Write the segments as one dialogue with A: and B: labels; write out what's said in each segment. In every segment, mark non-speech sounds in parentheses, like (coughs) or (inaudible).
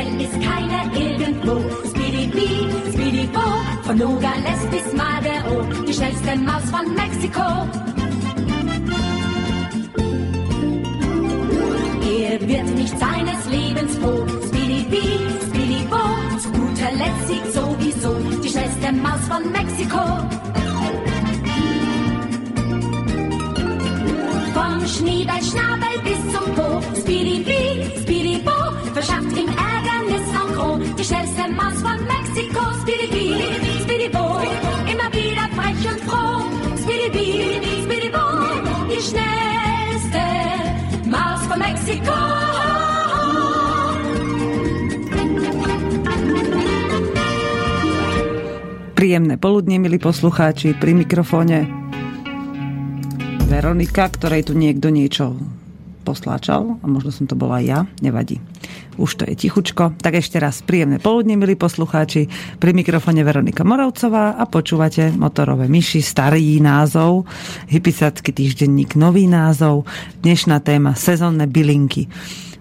A: schnell ist keiner irgendwo. Speedy Speedy Bo, von Nogales bis Madero, die schnellste Maus von Mexiko. Er wird nicht seines Lebens froh. Speedy Speedy Bo, zu guter Letzt siegt sowieso die schnellste Maus von Mexiko. Vom Schneeballschnabel bis
B: Príjemné poludne, milí poslucháči, pri mikrofóne Veronika, ktorej tu niekto niečo posláčal, a možno som to bola ja, nevadí. Už to je tichučko. Tak ešte raz príjemné poludne, milí poslucháči. Pri mikrofone Veronika Moravcová a počúvate Motorové myši, starý názov, Hypisacký týždenník, nový názov. Dnešná téma sezónne bylinky.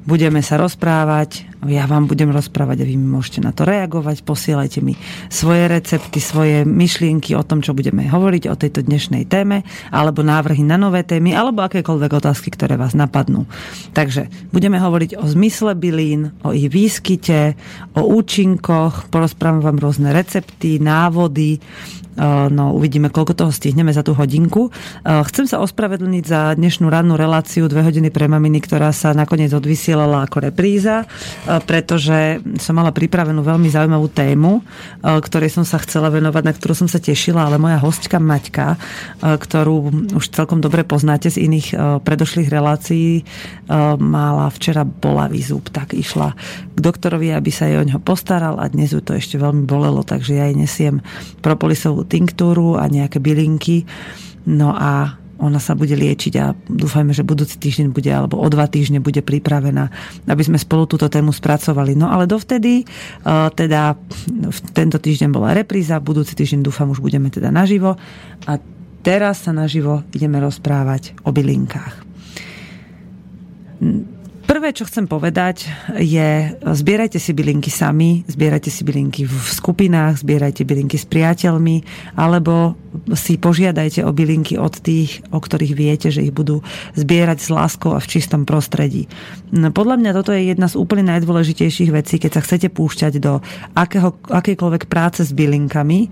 B: Budeme sa rozprávať, ja vám budem rozprávať a vy mi môžete na to reagovať. Posielajte mi svoje recepty, svoje myšlienky o tom, čo budeme hovoriť o tejto dnešnej téme, alebo návrhy na nové témy, alebo akékoľvek otázky, ktoré vás napadnú. Takže budeme hovoriť o zmysle bylín, o ich výskyte, o účinkoch, porozprávam vám rôzne recepty, návody, No uvidíme, koľko toho stihneme za tú hodinku. Chcem sa ospravedlniť za dnešnú rannú reláciu dve hodiny pre maminy, ktorá sa nakoniec odvysielala ako repríza, pretože som mala pripravenú veľmi zaujímavú tému, ktorej som sa chcela venovať, na ktorú som sa tešila, ale moja hostka Maťka, ktorú už celkom dobre poznáte z iných predošlých relácií, mala včera bolavý zub, tak išla k doktorovi, aby sa jej o ňo postaral a dnes ju to ešte veľmi bolelo, takže ja jej nesiem propolisovú tinktúru a nejaké bylinky. No a ona sa bude liečiť a dúfajme, že budúci týždeň bude, alebo o dva týždne bude pripravená, aby sme spolu túto tému spracovali. No ale dovtedy, e, teda v tento týždeň bola repríza, budúci týždeň dúfam už budeme teda naživo a teraz sa naživo ideme rozprávať o bylinkách. Prvé, čo chcem povedať, je zbierajte si bylinky sami, zbierajte si bylinky v skupinách, zbierajte bylinky s priateľmi, alebo si požiadajte o bylinky od tých, o ktorých viete, že ich budú zbierať s láskou a v čistom prostredí. No, podľa mňa toto je jedna z úplne najdôležitejších vecí, keď sa chcete púšťať do akého, akékoľvek práce s bylinkami,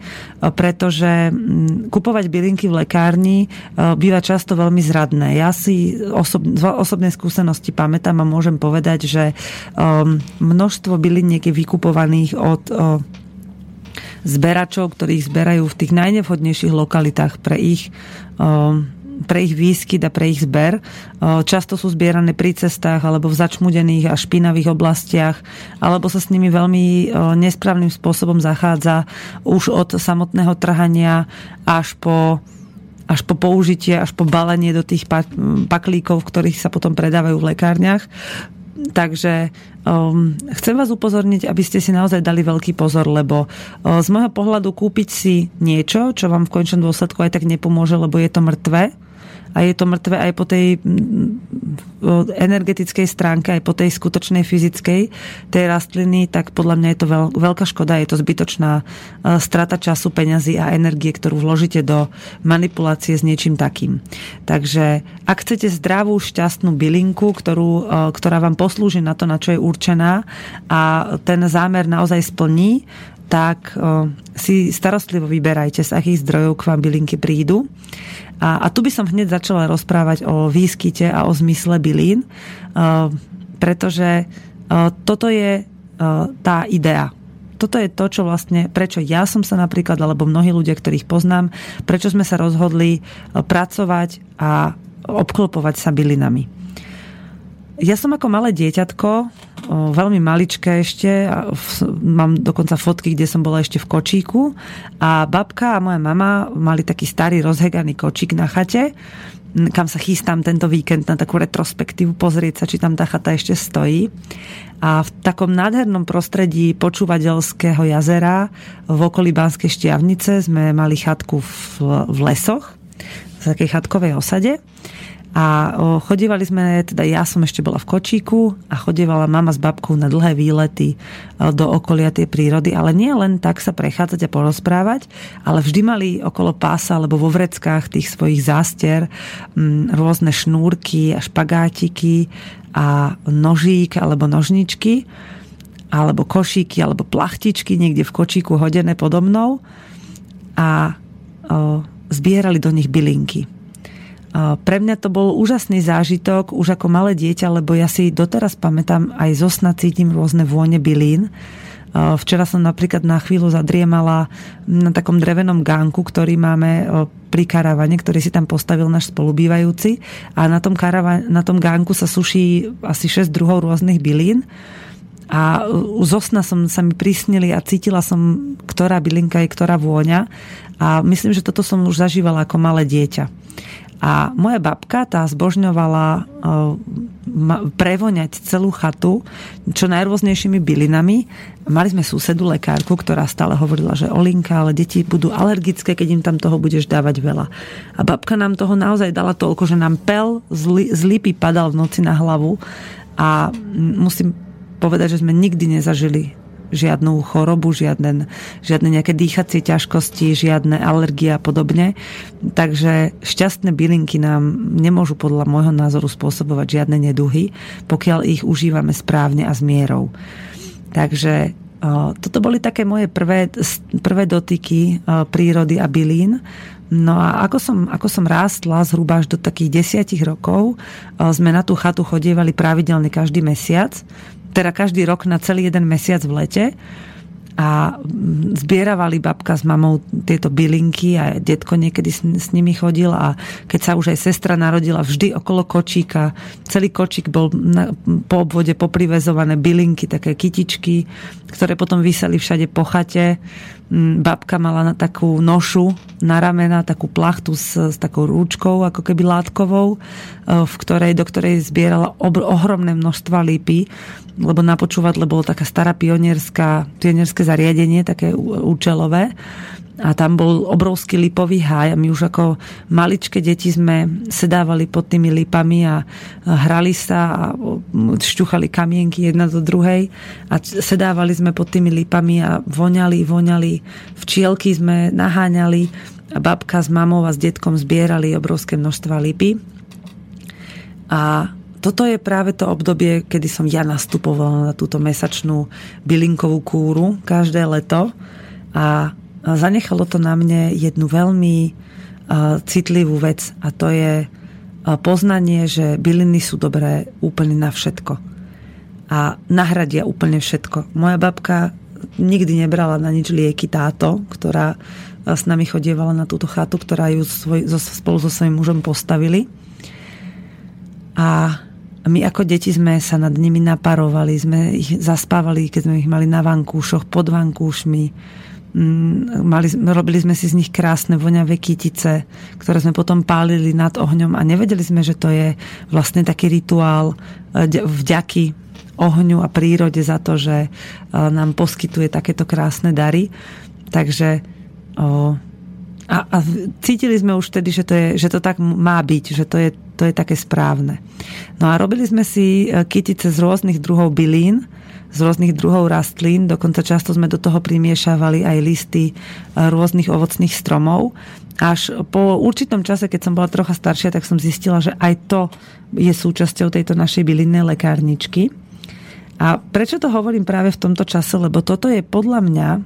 B: pretože mm, kupovať bylinky v lekárni e, býva často veľmi zradné. Ja si osob, z osobnej skúsenosti pamätám a môžem povedať, že um, množstvo byliniek je vykupovaných od um, zberačov, ktorých zberajú v tých najnevhodnejších lokalitách pre ich um, pre ich výskyt a pre ich zber. Často sú zbierané pri cestách alebo v začmudených a špinavých oblastiach, alebo sa s nimi veľmi nesprávnym spôsobom zachádza už od samotného trhania až po až po použitie, až po balenie do tých paklíkov, ktorých sa potom predávajú v lekárniach. Takže um, chcem vás upozorniť, aby ste si naozaj dali veľký pozor, lebo uh, z môjho pohľadu kúpiť si niečo, čo vám v končnom dôsledku aj tak nepomôže, lebo je to mŕtve, a je to mŕtve aj po tej energetickej stránke, aj po tej skutočnej fyzickej tej rastliny, tak podľa mňa je to veľká škoda, je to zbytočná e, strata času, peňazí a energie, ktorú vložíte do manipulácie s niečím takým. Takže ak chcete zdravú, šťastnú bylinku, ktorú, e, ktorá vám poslúži na to, na čo je určená a ten zámer naozaj splní, tak si starostlivo vyberajte, z akých zdrojov k vám bylinky prídu. A, a tu by som hneď začala rozprávať o výskyte a o zmysle bylín, pretože toto je tá idea. Toto je to, čo vlastne, prečo ja som sa napríklad, alebo mnohí ľudia, ktorých poznám, prečo sme sa rozhodli pracovať a obklopovať sa bylinami. Ja som ako malé dieťatko, veľmi maličké ešte, mám dokonca fotky, kde som bola ešte v kočíku a babka a moja mama mali taký starý rozheganý kočík na chate, kam sa chystám tento víkend na takú retrospektívu, pozrieť sa, či tam tá chata ešte stojí. A v takom nádhernom prostredí počúvateľského jazera v okolí Banskej Štiavnice sme mali chatku v, v lesoch, v takej chatkovej osade. A chodívali sme, teda ja som ešte bola v kočíku a chodievala mama s babkou na dlhé výlety do okolia tej prírody, ale nie len tak sa prechádzať a porozprávať, ale vždy mali okolo pása alebo vo vreckách tých svojich zástier rôzne šnúrky a špagátiky a nožík alebo nožničky alebo košíky alebo plachtičky niekde v kočíku hodené podo mnou a o, zbierali do nich bylinky. Pre mňa to bol úžasný zážitok už ako malé dieťa, lebo ja si doteraz pamätám, aj zo sna cítim rôzne vône bylín. Včera som napríklad na chvíľu zadriemala na takom drevenom gánku, ktorý máme pri karavane, ktorý si tam postavil náš spolubývajúci a na tom, karava, na tom gánku sa suší asi 6 druhov rôznych bylín a zo sna som, sa mi prisnili a cítila som, ktorá bylinka je ktorá vôňa a myslím, že toto som už zažívala ako malé dieťa. A moja babka tá zbožňovala prevoňať celú chatu čo najrôznejšími bylinami. Mali sme susedu lekárku, ktorá stále hovorila, že Olinka, ale deti budú alergické, keď im tam toho budeš dávať veľa. A babka nám toho naozaj dala toľko, že nám pel z lipy padal v noci na hlavu a musím povedať, že sme nikdy nezažili žiadnu chorobu, žiadne, žiadne nejaké dýchacie ťažkosti, žiadne alergie a podobne. Takže šťastné bylinky nám nemôžu podľa môjho názoru spôsobovať žiadne neduhy, pokiaľ ich užívame správne a s mierou. Takže toto boli také moje prvé, prvé dotyky prírody a bylín. No a ako som, ako som rástla zhruba až do takých desiatich rokov, sme na tú chatu chodievali pravidelne každý mesiac teda každý rok na celý jeden mesiac v lete a zbieravali babka s mamou tieto bylinky a detko niekedy s, nimi chodil a keď sa už aj sestra narodila vždy okolo kočíka, celý kočík bol na, po obvode poprivezované bylinky, také kytičky, ktoré potom vyseli všade po chate. Babka mala na takú nošu na ramena, takú plachtu s, s takou rúčkou, ako keby látkovou, e, v ktorej, do ktorej zbierala ob, ohromné množstva lípy lebo na počúvadle bolo taká stará pionierská, pionierské zariadenie, také účelové a tam bol obrovský lipový háj a my už ako maličké deti sme sedávali pod tými lipami a hrali sa a šťuchali kamienky jedna do druhej a sedávali sme pod tými lipami a voňali, voňali, včielky sme naháňali a babka s mamou a s detkom zbierali obrovské množstva lipy. A toto je práve to obdobie, kedy som ja nastupovala na túto mesačnú bylinkovú kúru každé leto. A zanechalo to na mne jednu veľmi citlivú vec a to je poznanie, že byliny sú dobré úplne na všetko. A nahradia úplne všetko. Moja babka nikdy nebrala na nič lieky táto, ktorá s nami chodievala na túto chatu, ktorá ju svoj, spolu so svojím mužom postavili. A my ako deti sme sa nad nimi naparovali, sme ich zaspávali, keď sme ich mali na vankúšoch, pod vankúšmi. Mm, mali, robili sme si z nich krásne voňavé kytice, ktoré sme potom pálili nad ohňom a nevedeli sme, že to je vlastne taký rituál e, vďaky ohňu a prírode za to, že e, nám poskytuje takéto krásne dary. Takže o, a, a cítili sme už vtedy, že to, je, že to tak má byť, že to je, to je také správne. No a robili sme si e, kytice z rôznych druhov bylín, z rôznych druhov rastlín, dokonca často sme do toho primiešavali aj listy e, rôznych ovocných stromov. Až po určitom čase, keď som bola trocha staršia, tak som zistila, že aj to je súčasťou tejto našej bylinnej lekárničky. A prečo to hovorím práve v tomto čase? Lebo toto je podľa mňa e,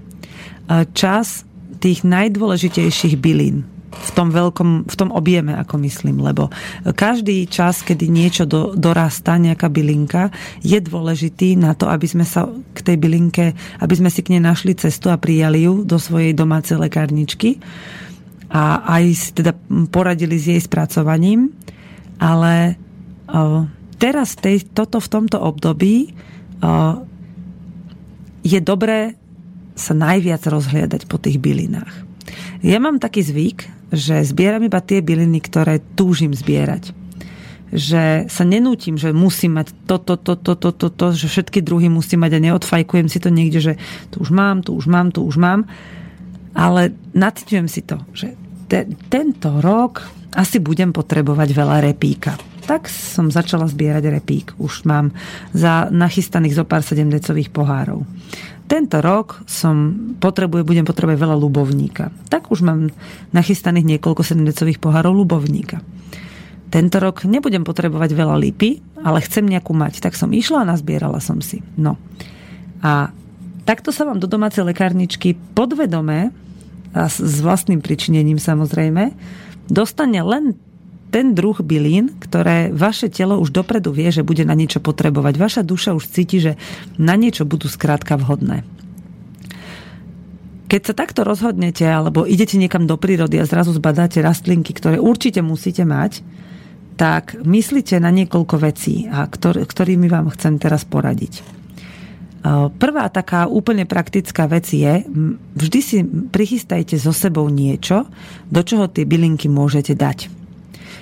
B: čas tých najdôležitejších bylín v tom veľkom, v tom objeme, ako myslím, lebo každý čas, kedy niečo do, dorastá, nejaká bylinka, je dôležitý na to, aby sme sa k tej bylinke, aby sme si k nej našli cestu a prijali ju do svojej domácej lekárničky a aj si teda poradili s jej spracovaním, ale o, teraz tej, toto v tomto období o, je dobré sa najviac rozhliadať po tých bylinách. Ja mám taký zvyk, že zbieram iba tie byliny, ktoré túžim zbierať. Že sa nenútim, že musím mať toto, toto, toto, toto, to, že všetky druhy musím mať a neodfajkujem si to niekde, že tu už mám, tu už mám, tu už mám. Ale nacitujem si to, že te, tento rok asi budem potrebovať veľa repíka. Tak som začala zbierať repík. Už mám za nachystaných zo pár 7 decových pohárov. Tento rok som potrebuje, budem potrebovať veľa ľubovníka. Tak už mám nachystaných niekoľko 7 decových pohárov ľubovníka. Tento rok nebudem potrebovať veľa lipy, ale chcem nejakú mať. Tak som išla a nazbierala som si. No. A takto sa vám do domácej lekárničky podvedome a s vlastným pričinením samozrejme, dostane len ten druh bylín, ktoré vaše telo už dopredu vie, že bude na niečo potrebovať. Vaša duša už cíti, že na niečo budú skrátka vhodné. Keď sa takto rozhodnete, alebo idete niekam do prírody a zrazu zbadáte rastlinky, ktoré určite musíte mať, tak myslíte na niekoľko vecí, a ktor- ktorými vám chcem teraz poradiť. Prvá taká úplne praktická vec je, vždy si prichystajte so sebou niečo, do čoho tie bylinky môžete dať.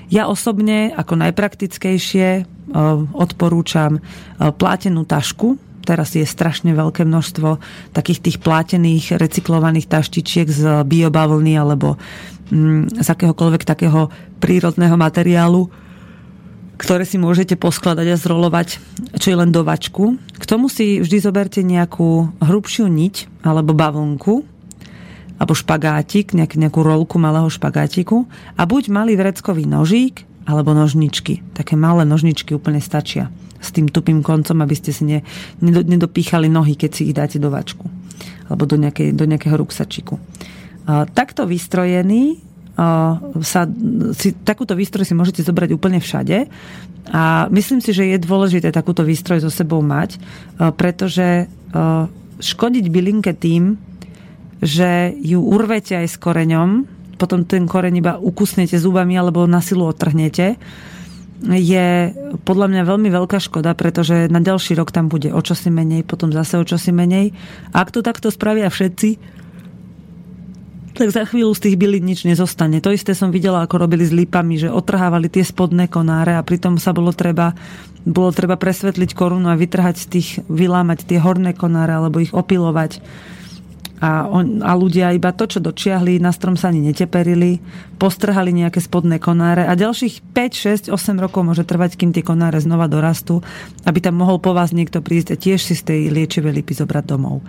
B: Ja osobne ako najpraktickejšie odporúčam plátenú tašku, teraz je strašne veľké množstvo takých tých plátených, recyklovaných taštičiek z biobavlny alebo z akéhokoľvek takého prírodného materiálu ktoré si môžete poskladať a zrolovať, čo je len do vačku. K tomu si vždy zoberte nejakú hrubšiu niť alebo bavlnku alebo špagátik, nejak, nejakú rolku malého špagátiku a buď malý vreckový nožík alebo nožničky. Také malé nožničky úplne stačia s tým tupým koncom, aby ste si ne, nedopíchali nohy, keď si ich dáte do vačku alebo do, nejakej, do nejakého ruksačiku. Takto vystrojený sa, si, takúto výstroj si môžete zobrať úplne všade a myslím si, že je dôležité takúto výstroj so sebou mať, pretože škodiť bylinke tým, že ju urvete aj s koreňom, potom ten koreň iba ukusnete zubami alebo na silu otrhnete, je podľa mňa veľmi veľká škoda, pretože na ďalší rok tam bude o čosi menej, potom zase o čosi menej. Ak to takto spravia všetci, tak za chvíľu z tých bylín nič nezostane. To isté som videla, ako robili s lípami, že otrhávali tie spodné konáre a pritom sa bolo treba, bolo treba presvetliť korunu a vytrhať z tých, vylámať tie horné konáre alebo ich opilovať. A, on, a ľudia iba to, čo dočiahli, na strom sa ani neteperili, postrhali nejaké spodné konáre a ďalších 5, 6, 8 rokov môže trvať, kým tie konáre znova dorastú, aby tam mohol po vás niekto prísť a tiež si z tej liečivej lipy zobrať domov.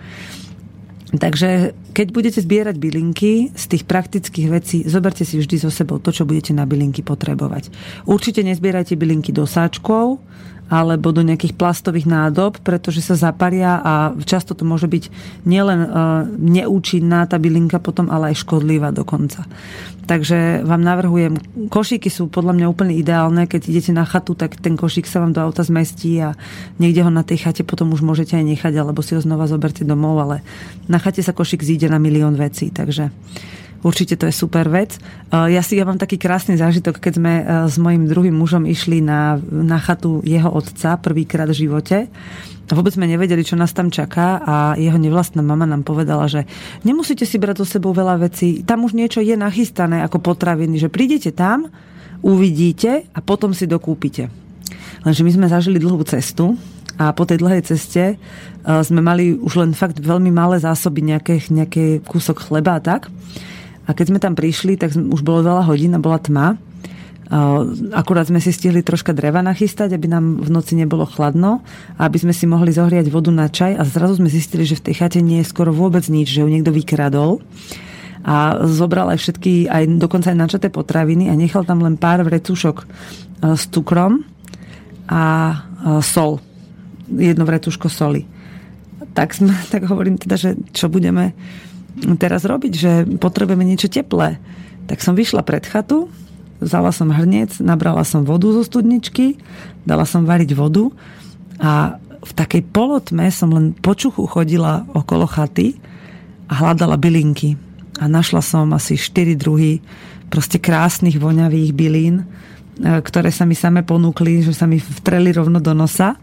B: Takže keď budete zbierať bylinky z tých praktických vecí, zoberte si vždy so sebou to, čo budete na bylinky potrebovať. Určite nezbierajte bylinky do sáčkov, alebo do nejakých plastových nádob, pretože sa zaparia a často to môže byť nielen e, neúčinná tá bylinka potom, ale aj škodlivá dokonca. Takže vám navrhujem, košíky sú podľa mňa úplne ideálne, keď idete na chatu, tak ten košík sa vám do auta zmestí a niekde ho na tej chate potom už môžete aj nechať, alebo si ho znova zoberte domov, ale na chate sa košík zíde na milión vecí, takže Určite to je super vec. Ja si ja mám taký krásny zážitok, keď sme e, s mojim druhým mužom išli na, na chatu jeho otca prvýkrát v živote. Vôbec sme nevedeli, čo nás tam čaká a jeho nevlastná mama nám povedala, že nemusíte si brať so sebou veľa vecí, tam už niečo je nachystané ako potraviny, že prídete tam, uvidíte a potom si dokúpite. Lenže my sme zažili dlhú cestu a po tej dlhej ceste e, sme mali už len fakt veľmi malé zásoby, nejaké, nejaké kúsok chleba a tak. A keď sme tam prišli, tak už bolo veľa hodín a bola tma. Akurát sme si stihli troška dreva nachystať, aby nám v noci nebolo chladno a aby sme si mohli zohriať vodu na čaj a zrazu sme zistili, že v tej chate nie je skoro vôbec nič, že ju niekto vykradol a zobral aj všetky, aj dokonca aj načaté potraviny a nechal tam len pár vrecušok e, s cukrom a e, sol. Jedno vrecuško soli. Tak, sme, (laughs) tak hovorím teda, že čo budeme teraz robiť, že potrebujeme niečo teplé. Tak som vyšla pred chatu, vzala som hrniec, nabrala som vodu zo studničky, dala som variť vodu a v takej polotme som len počuchu chodila okolo chaty a hľadala bylinky. A našla som asi 4 druhy proste krásnych, voňavých bylín, e, ktoré sa mi same ponúkli, že sa mi vtreli rovno do nosa.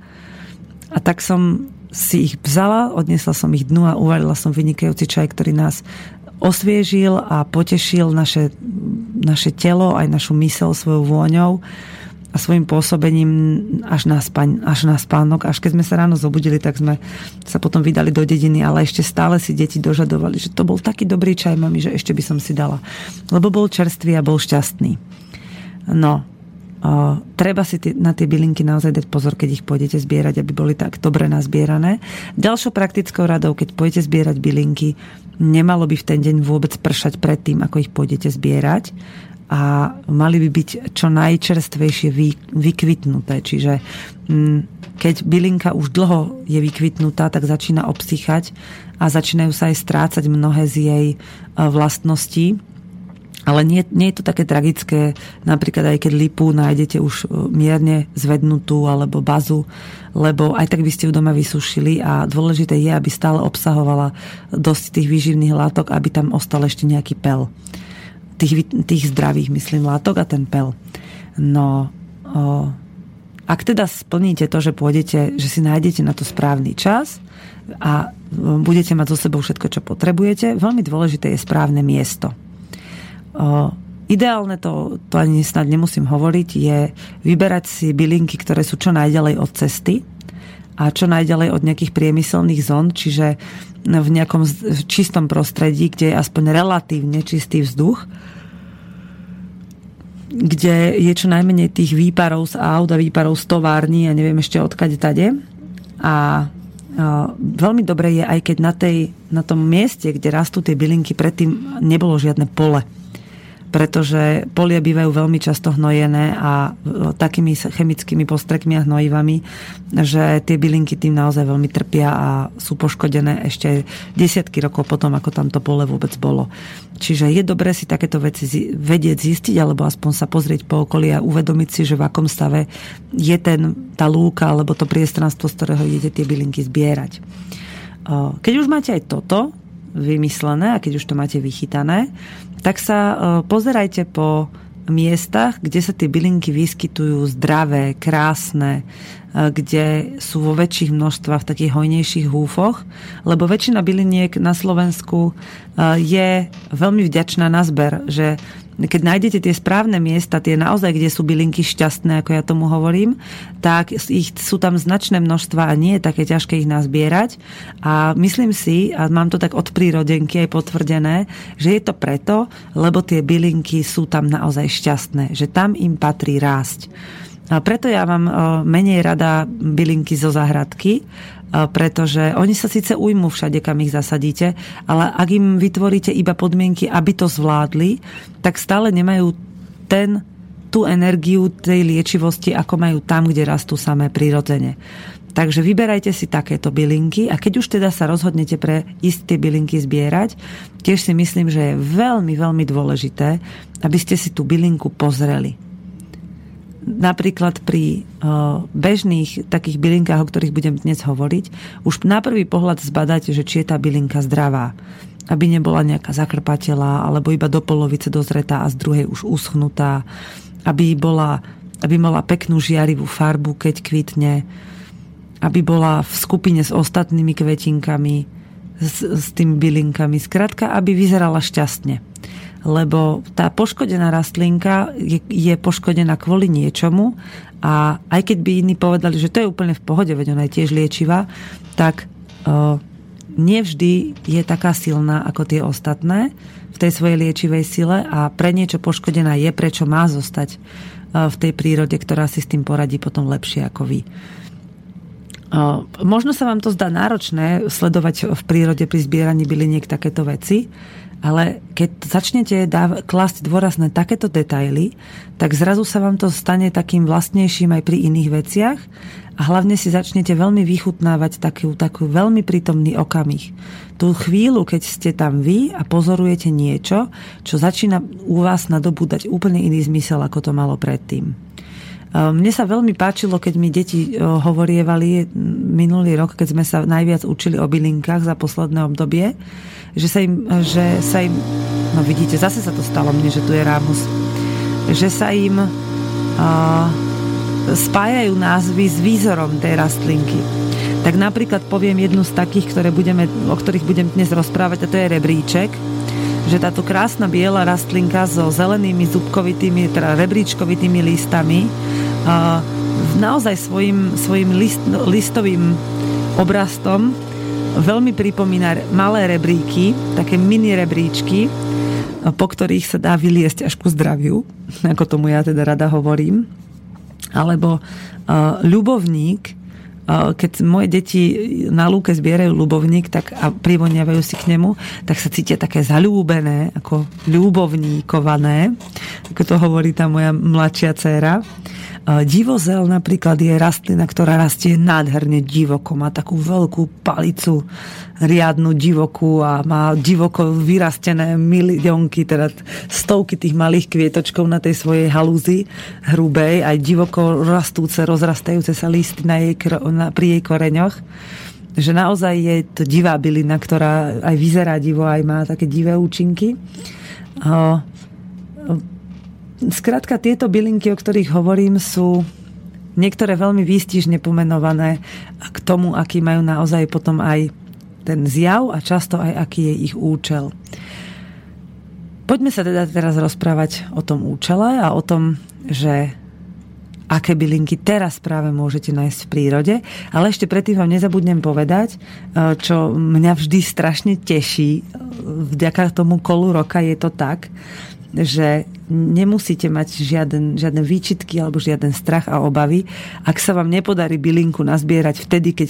B: A tak som si ich vzala, odnesla som ich dnu a uvarila som vynikajúci čaj, ktorý nás osviežil a potešil naše, naše telo, aj našu mysel svojou vôňou. a svojim pôsobením až na, spaň, až na spánok. Až keď sme sa ráno zobudili, tak sme sa potom vydali do dediny, ale ešte stále si deti dožadovali, že to bol taký dobrý čaj, mami, že ešte by som si dala. Lebo bol čerstvý a bol šťastný. No, o, treba si t- na tie bylinky naozaj dať pozor, keď ich pôjdete zbierať, aby boli tak dobre nazbierané. Ďalšou praktickou radou, keď pôjdete zbierať bylinky, nemalo by v ten deň vôbec pršať pred tým, ako ich pôjdete zbierať a mali by byť čo najčerstvejšie vy, vykvitnuté. Čiže mm, keď bylinka už dlho je vykvitnutá, tak začína obsychať a začínajú sa aj strácať mnohé z jej e, vlastností. Ale nie, nie je to také tragické, napríklad aj keď lipu nájdete už e, mierne zvednutú alebo bazu, lebo aj tak by ste ju doma vysušili a dôležité je, aby stále obsahovala dosť tých výživných látok, aby tam ostal ešte nejaký pel tých, tých zdravých, myslím, látok a ten pel. No, o, ak teda splníte to, že pôjdete, že si nájdete na to správny čas a budete mať so sebou všetko, čo potrebujete, veľmi dôležité je správne miesto. O, ideálne to, to ani snad nemusím hovoriť, je vyberať si bylinky, ktoré sú čo najďalej od cesty, a čo najďalej od nejakých priemyselných zón, čiže v nejakom čistom prostredí, kde je aspoň relatívne čistý vzduch, kde je čo najmenej tých výparov z aut a výparov z tovární a neviem ešte odkade tade. A veľmi dobre je, aj keď na, tej, na tom mieste, kde rastú tie bylinky, predtým nebolo žiadne pole pretože polia bývajú veľmi často hnojené a e, takými chemickými postrekmi a hnojivami, že tie bylinky tým naozaj veľmi trpia a sú poškodené ešte desiatky rokov potom, ako tam to pole vôbec bolo. Čiže je dobré si takéto veci vedieť, zistiť, alebo aspoň sa pozrieť po okolí a uvedomiť si, že v akom stave je ten, tá lúka alebo to priestranstvo, z ktorého idete tie bylinky zbierať. E, keď už máte aj toto vymyslené a keď už to máte vychytané, tak sa e, pozerajte po miestach, kde sa tie bylinky vyskytujú zdravé, krásne, e, kde sú vo väčších množstvách v takých hojnejších húfoch, lebo väčšina byliniek na Slovensku e, je veľmi vďačná na zber, že keď nájdete tie správne miesta, tie naozaj, kde sú bylinky šťastné, ako ja tomu hovorím, tak ich sú tam značné množstva a nie je také ťažké ich nazbierať. A myslím si, a mám to tak od prírodenky aj potvrdené, že je to preto, lebo tie bylinky sú tam naozaj šťastné, že tam im patrí rásť. A preto ja mám menej rada bylinky zo zahradky, pretože oni sa síce ujmú všade, kam ich zasadíte, ale ak im vytvoríte iba podmienky, aby to zvládli, tak stále nemajú ten, tú energiu tej liečivosti, ako majú tam, kde rastú samé prirodzene. Takže vyberajte si takéto bylinky a keď už teda sa rozhodnete pre isté bylinky zbierať, tiež si myslím, že je veľmi, veľmi dôležité, aby ste si tú bylinku pozreli napríklad pri bežných takých bylinkách, o ktorých budem dnes hovoriť, už na prvý pohľad zbadať, že či je tá bylinka zdravá. Aby nebola nejaká zakrpatela, alebo iba do polovice dozretá a z druhej už uschnutá. Aby, bola, aby mala peknú žiarivú farbu, keď kvitne. Aby bola v skupine s ostatnými kvetinkami, s, s tými bylinkami. Skrátka, aby vyzerala šťastne lebo tá poškodená rastlinka je, je poškodená kvôli niečomu a aj keď by iní povedali, že to je úplne v pohode, veď ona je tiež liečivá, tak uh, nevždy je taká silná ako tie ostatné v tej svojej liečivej sile a pre niečo poškodená je, prečo má zostať v tej prírode, ktorá si s tým poradí potom lepšie ako vy. Možno sa vám to zdá náročné sledovať v prírode pri zbieraní byliniek takéto veci, ale keď začnete dáv- klásť dôraz na takéto detaily, tak zrazu sa vám to stane takým vlastnejším aj pri iných veciach a hlavne si začnete veľmi vychutnávať takú, takú veľmi prítomný okamih. Tú chvíľu, keď ste tam vy a pozorujete niečo, čo začína u vás nadobúdať úplne iný zmysel, ako to malo predtým. Mne sa veľmi páčilo, keď mi deti hovorievali minulý rok, keď sme sa najviac učili o bylinkách za posledné obdobie, že sa im, že sa im no vidíte, zase sa to stalo mne, že tu je Rámus, že sa im uh, spájajú názvy s výzorom tej rastlinky. Tak napríklad poviem jednu z takých, ktoré budeme, o ktorých budem dnes rozprávať, a to je rebríček, že táto krásna biela rastlinka so zelenými zubkovitými, teda rebríčkovitými listami naozaj svojim, svojim list, listovým obrastom veľmi pripomína malé rebríky, také mini rebríčky, po ktorých sa dá vyliesť až ku zdraviu, ako tomu ja teda rada hovorím. Alebo uh, ľubovník, uh, keď moje deti na lúke zbierajú ľubovník tak, a privoniavajú si k nemu, tak sa cítia také zalúbené, ako ľubovníkované, ako to hovorí tá moja mladšia dcéra. Divozel napríklad je rastlina, ktorá rastie nádherne divoko. Má takú veľkú palicu riadnu divokú a má divoko vyrastené miliónky, teda stovky tých malých kvietočkov na tej svojej halúzi hrubej, aj divoko rastúce, rozrastajúce sa listy na jej, na, pri jej koreňoch že naozaj je to divá bylina, ktorá aj vyzerá divo, aj má také divé účinky. Skrátka, tieto bylinky, o ktorých hovorím, sú niektoré veľmi výstižne pomenované k tomu, aký majú naozaj potom aj ten zjav a často aj aký je ich účel. Poďme sa teda teraz rozprávať o tom účele a o tom, že aké bylinky teraz práve môžete nájsť v prírode. Ale ešte predtým vám nezabudnem povedať, čo mňa vždy strašne teší. Vďaka tomu kolu roka je to tak, že nemusíte mať žiaden, žiadne výčitky alebo žiaden strach a obavy, ak sa vám nepodarí bylinku nazbierať vtedy, keď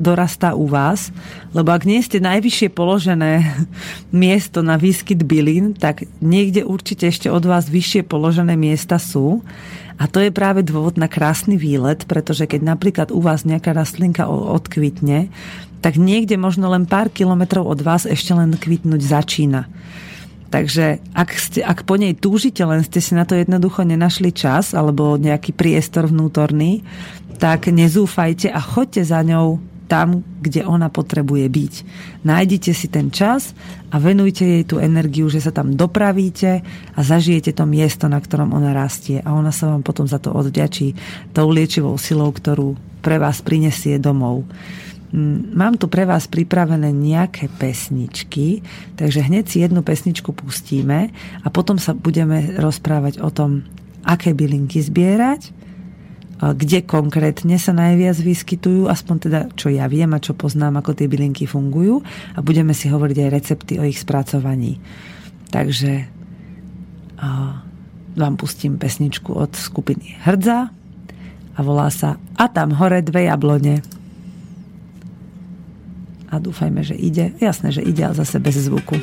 B: dorastá u vás, lebo ak nie ste najvyššie položené (laughs) miesto na výskyt bylín, tak niekde určite ešte od vás vyššie položené miesta sú. A to je práve dôvod na krásny výlet, pretože keď napríklad u vás nejaká rastlinka odkvitne, tak niekde možno len pár kilometrov od vás ešte len kvitnúť začína. Takže ak, ste, ak po nej túžite, len ste si na to jednoducho nenašli čas alebo nejaký priestor vnútorný, tak nezúfajte a choďte za ňou tam, kde ona potrebuje byť. Nájdite si ten čas a venujte jej tú energiu, že sa tam dopravíte a zažijete to miesto, na ktorom ona rastie a ona sa vám potom za to odďačí tou liečivou silou, ktorú pre vás prinesie domov. Mm, mám tu pre vás pripravené nejaké pesničky, takže hneď si jednu pesničku pustíme a potom sa budeme rozprávať o tom, aké bylinky zbierať, kde konkrétne sa najviac vyskytujú, aspoň teda čo ja viem a čo poznám, ako tie bylinky fungujú a budeme si hovoriť aj recepty o ich spracovaní. Takže vám pustím pesničku od skupiny Hrdza a volá sa A tam hore dve jablone a dúfajme, že ide. Jasné, že ide, ale zase bez zvuku.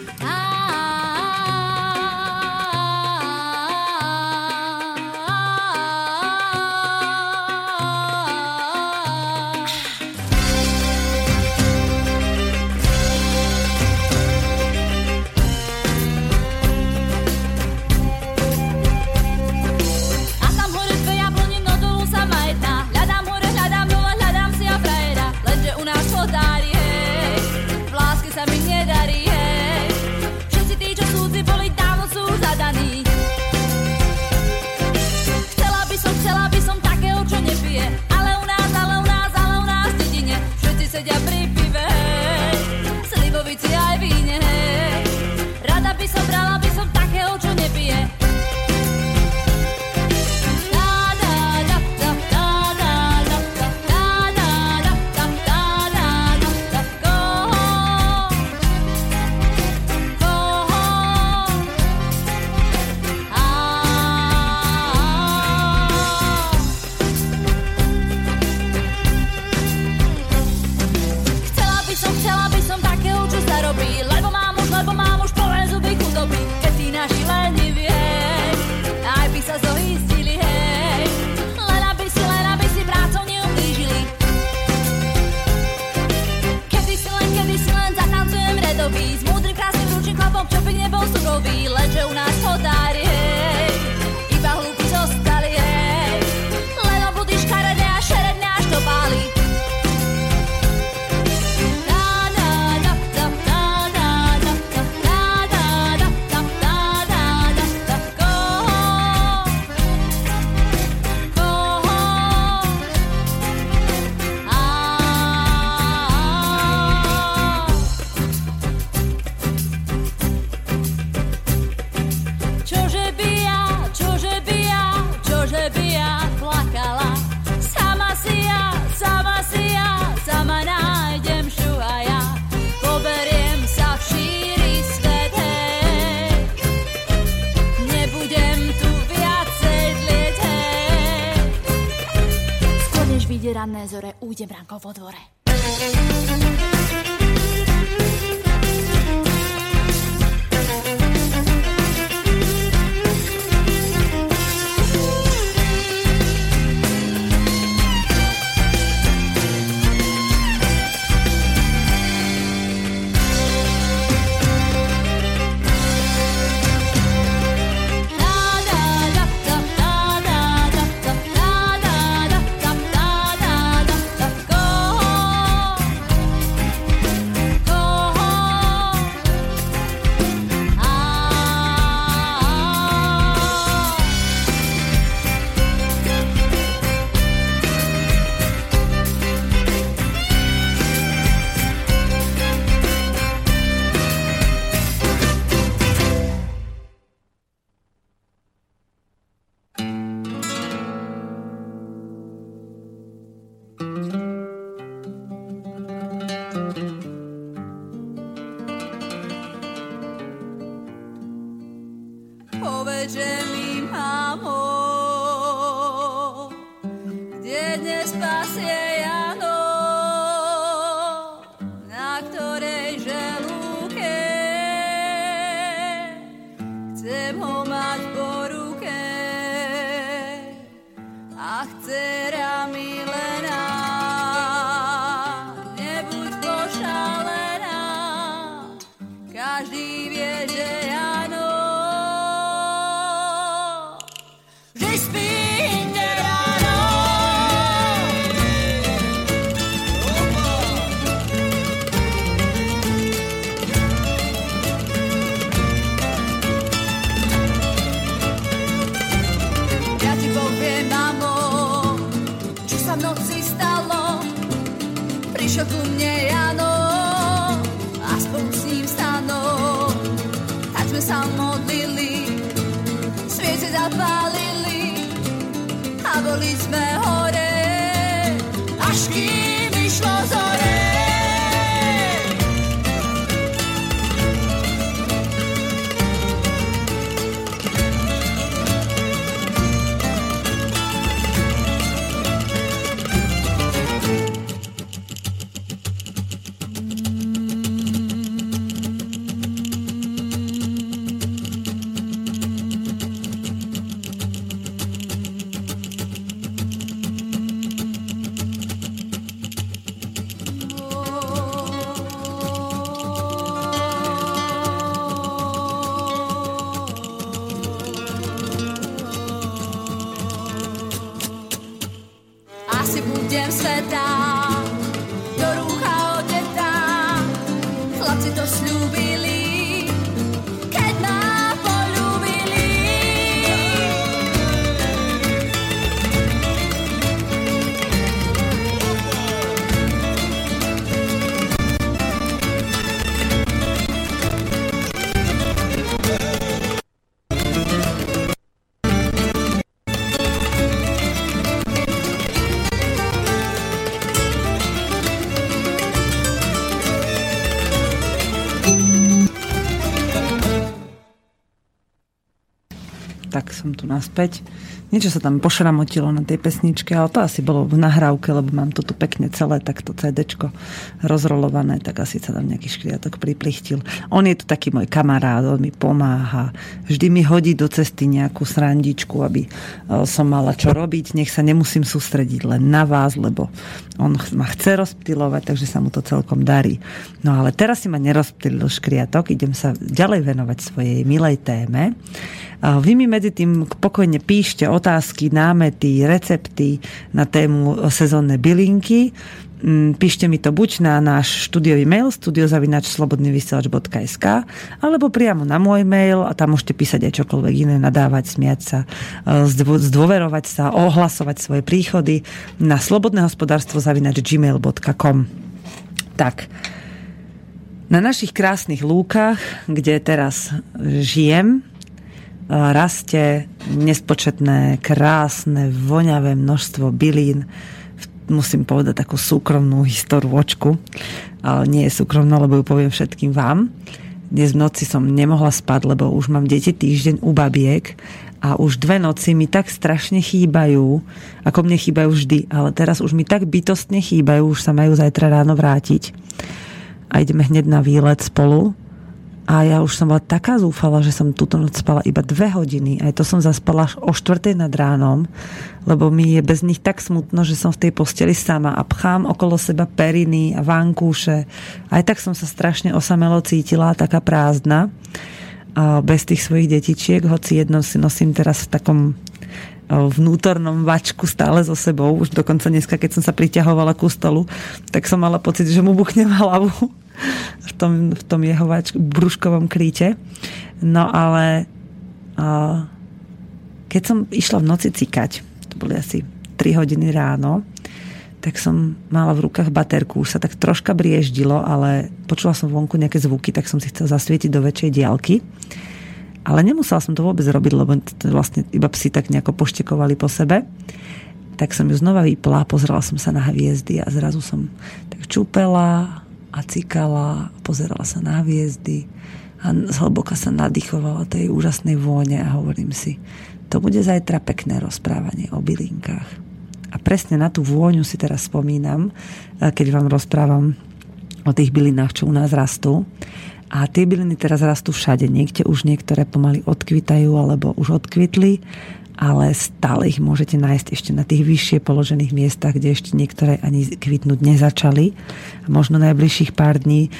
C: Ujdem ránko vo dvore.
B: Som tu naspäť. Niečo sa tam pošramotilo na tej pesničke, ale to asi bolo v nahrávke, lebo mám to tu pekne celé, takto CD rozrolované, tak asi sa tam nejaký škriatok priplichtil. On je tu taký môj kamarát, on mi pomáha. Vždy mi hodí do cesty nejakú srandičku, aby e, som mala čo robiť. Nech sa nemusím sústrediť len na vás, lebo on ma chce rozptilovať, takže sa mu to celkom darí. No ale teraz si ma nerozptýlil škriatok, idem sa ďalej venovať svojej milej téme. Vy mi medzi tým pokojne píšte otázky, námety, recepty na tému sezónne bylinky. Mm, Píšte mi to buď na náš štúdiový mail studiozavinačslobodnyvysielač.sk alebo priamo na môj mail a tam môžete písať aj čokoľvek iné, nadávať, smiať sa, e, zdôverovať sa, ohlasovať svoje príchody na slobodnéhospodárstvo zavinač gmail.com Tak, na našich krásnych lúkach, kde teraz žijem, rastie nespočetné, krásne, voňavé množstvo bylín. Musím povedať takú súkromnú historôčku. Ale nie je súkromná, lebo ju poviem všetkým vám. Dnes v noci som nemohla spať, lebo už mám deti týždeň u babiek a už dve noci mi tak strašne chýbajú, ako mne chýbajú vždy, ale teraz už mi tak bytostne chýbajú, už sa majú zajtra ráno vrátiť. A ideme hneď na výlet spolu a ja už som bola taká zúfala, že som túto noc spala iba dve hodiny. Aj to som zaspala až o štvrtej nad ránom, lebo mi je bez nich tak smutno, že som v tej posteli sama a pchám okolo seba periny a vankúše. Aj tak som sa strašne osamelo cítila, taká prázdna. Bez tých svojich detičiek, hoci jedno si nosím teraz v takom vnútornom vačku stále so sebou. Už dokonca dneska, keď som sa priťahovala ku stolu, tak som mala pocit, že mu buchnem hlavu v tom, v tom jeho brúškovom kríte. No ale a, keď som išla v noci cikať, to boli asi 3 hodiny ráno, tak som mala v rukách baterku, už sa tak troška brieždilo, ale počula som vonku nejaké zvuky, tak som si chcela zasvietiť do väčšej diálky. Ale nemusela som to vôbec robiť, lebo vlastne iba psi tak nejako poštekovali po sebe. Tak som ju znova vypla, pozrela som sa na hviezdy a zrazu som tak čúpela a cikala, pozerala sa na hviezdy a zhlboka sa nadýchovala tej úžasnej vône a hovorím si, to bude zajtra pekné rozprávanie o bylinkách. A presne na tú vôňu si teraz spomínam, keď vám rozprávam o tých bylinách, čo u nás rastú. A tie byliny teraz rastú všade. Niekde už niektoré pomaly odkvitajú alebo už odkvitli ale stále ich môžete nájsť ešte na tých vyššie položených miestach, kde ešte niektoré ani kvitnúť nezačali. A možno najbližších pár dní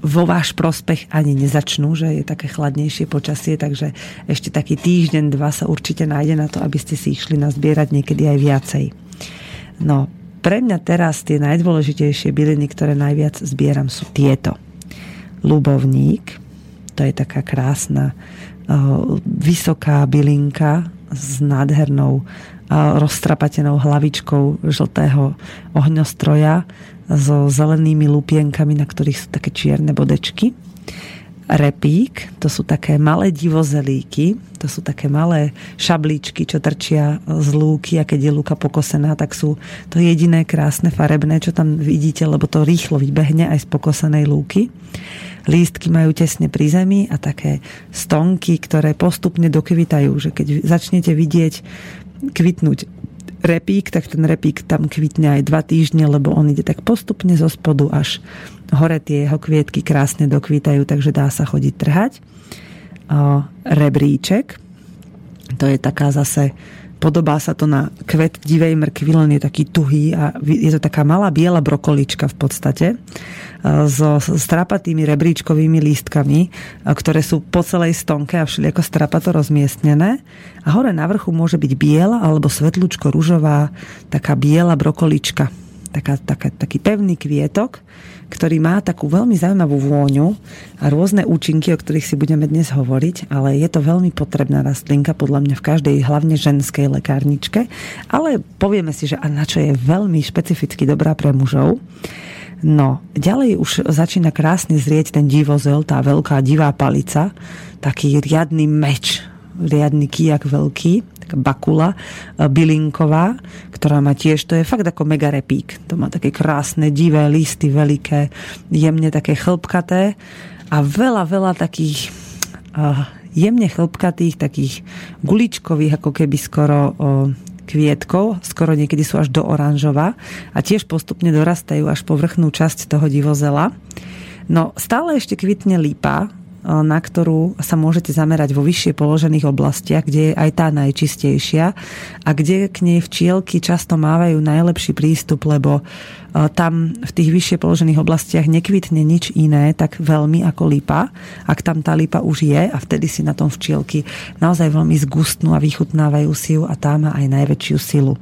B: vo váš prospech ani nezačnú, že je také chladnejšie počasie, takže ešte taký týždeň, dva sa určite nájde na to, aby ste si išli nazbierať niekedy aj viacej. No, pre mňa teraz tie najdôležitejšie byliny, ktoré najviac zbieram, sú tieto. Lubovník, to je taká krásna vysoká bylinka s nádhernou eh, roztrapatenou hlavičkou žltého ohňostroja so zelenými lupienkami, na ktorých sú také čierne bodečky. Repík, to sú také malé divozelíky, to sú také malé šablíčky, čo trčia z lúky a keď je lúka pokosená, tak sú to jediné krásne farebné, čo tam vidíte, lebo to rýchlo vybehne aj z pokosenej lúky. Lístky majú tesne pri zemi a také stonky, ktoré postupne dokvitajú, že keď začnete vidieť kvitnúť repík, tak ten repík tam kvitne aj dva týždne, lebo on ide tak postupne zo spodu až hore tie jeho kvietky krásne dokvítajú, takže dá sa chodiť trhať. Rebríček, to je taká zase Podobá sa to na kvet divej mrkvy, len je taký tuhý a je to taká malá biela brokolička v podstate e, so strapatými rebríčkovými lístkami, e, ktoré sú po celej stonke a všelijako strapato rozmiestnené. A hore na vrchu môže byť biela alebo svetlučko ružová taká biela brokolička. Taká, taká, taký pevný kvietok, ktorý má takú veľmi zaujímavú vôňu a rôzne účinky, o ktorých si budeme dnes hovoriť, ale je to veľmi potrebná rastlinka podľa mňa v každej hlavne ženskej lekárničke, ale povieme si, že a na čo je veľmi špecificky dobrá pre mužov. No, ďalej už začína krásne zrieť ten divozel, tá veľká divá palica, taký riadny meč, riadny kijak veľký, taká bakula e, bylinková, ktorá má tiež, to je fakt ako mega repík. To má také krásne, divé listy, veľké, jemne také chlpkaté a veľa, veľa takých uh, jemne chlpkatých, takých guličkových, ako keby skoro uh, kvietkov, skoro niekedy sú až do oranžova a tiež postupne dorastajú až po vrchnú časť toho divozela. No stále ešte kvitne lípa, na ktorú sa môžete zamerať vo vyššie položených oblastiach, kde je aj tá najčistejšia a kde k nej včielky často mávajú najlepší prístup, lebo tam v tých vyššie položených oblastiach nekvitne nič iné tak veľmi ako lípa, ak tam tá lípa už je a vtedy si na tom včielky naozaj veľmi zgustnú a vychutnávajú si ju a tá má aj najväčšiu silu.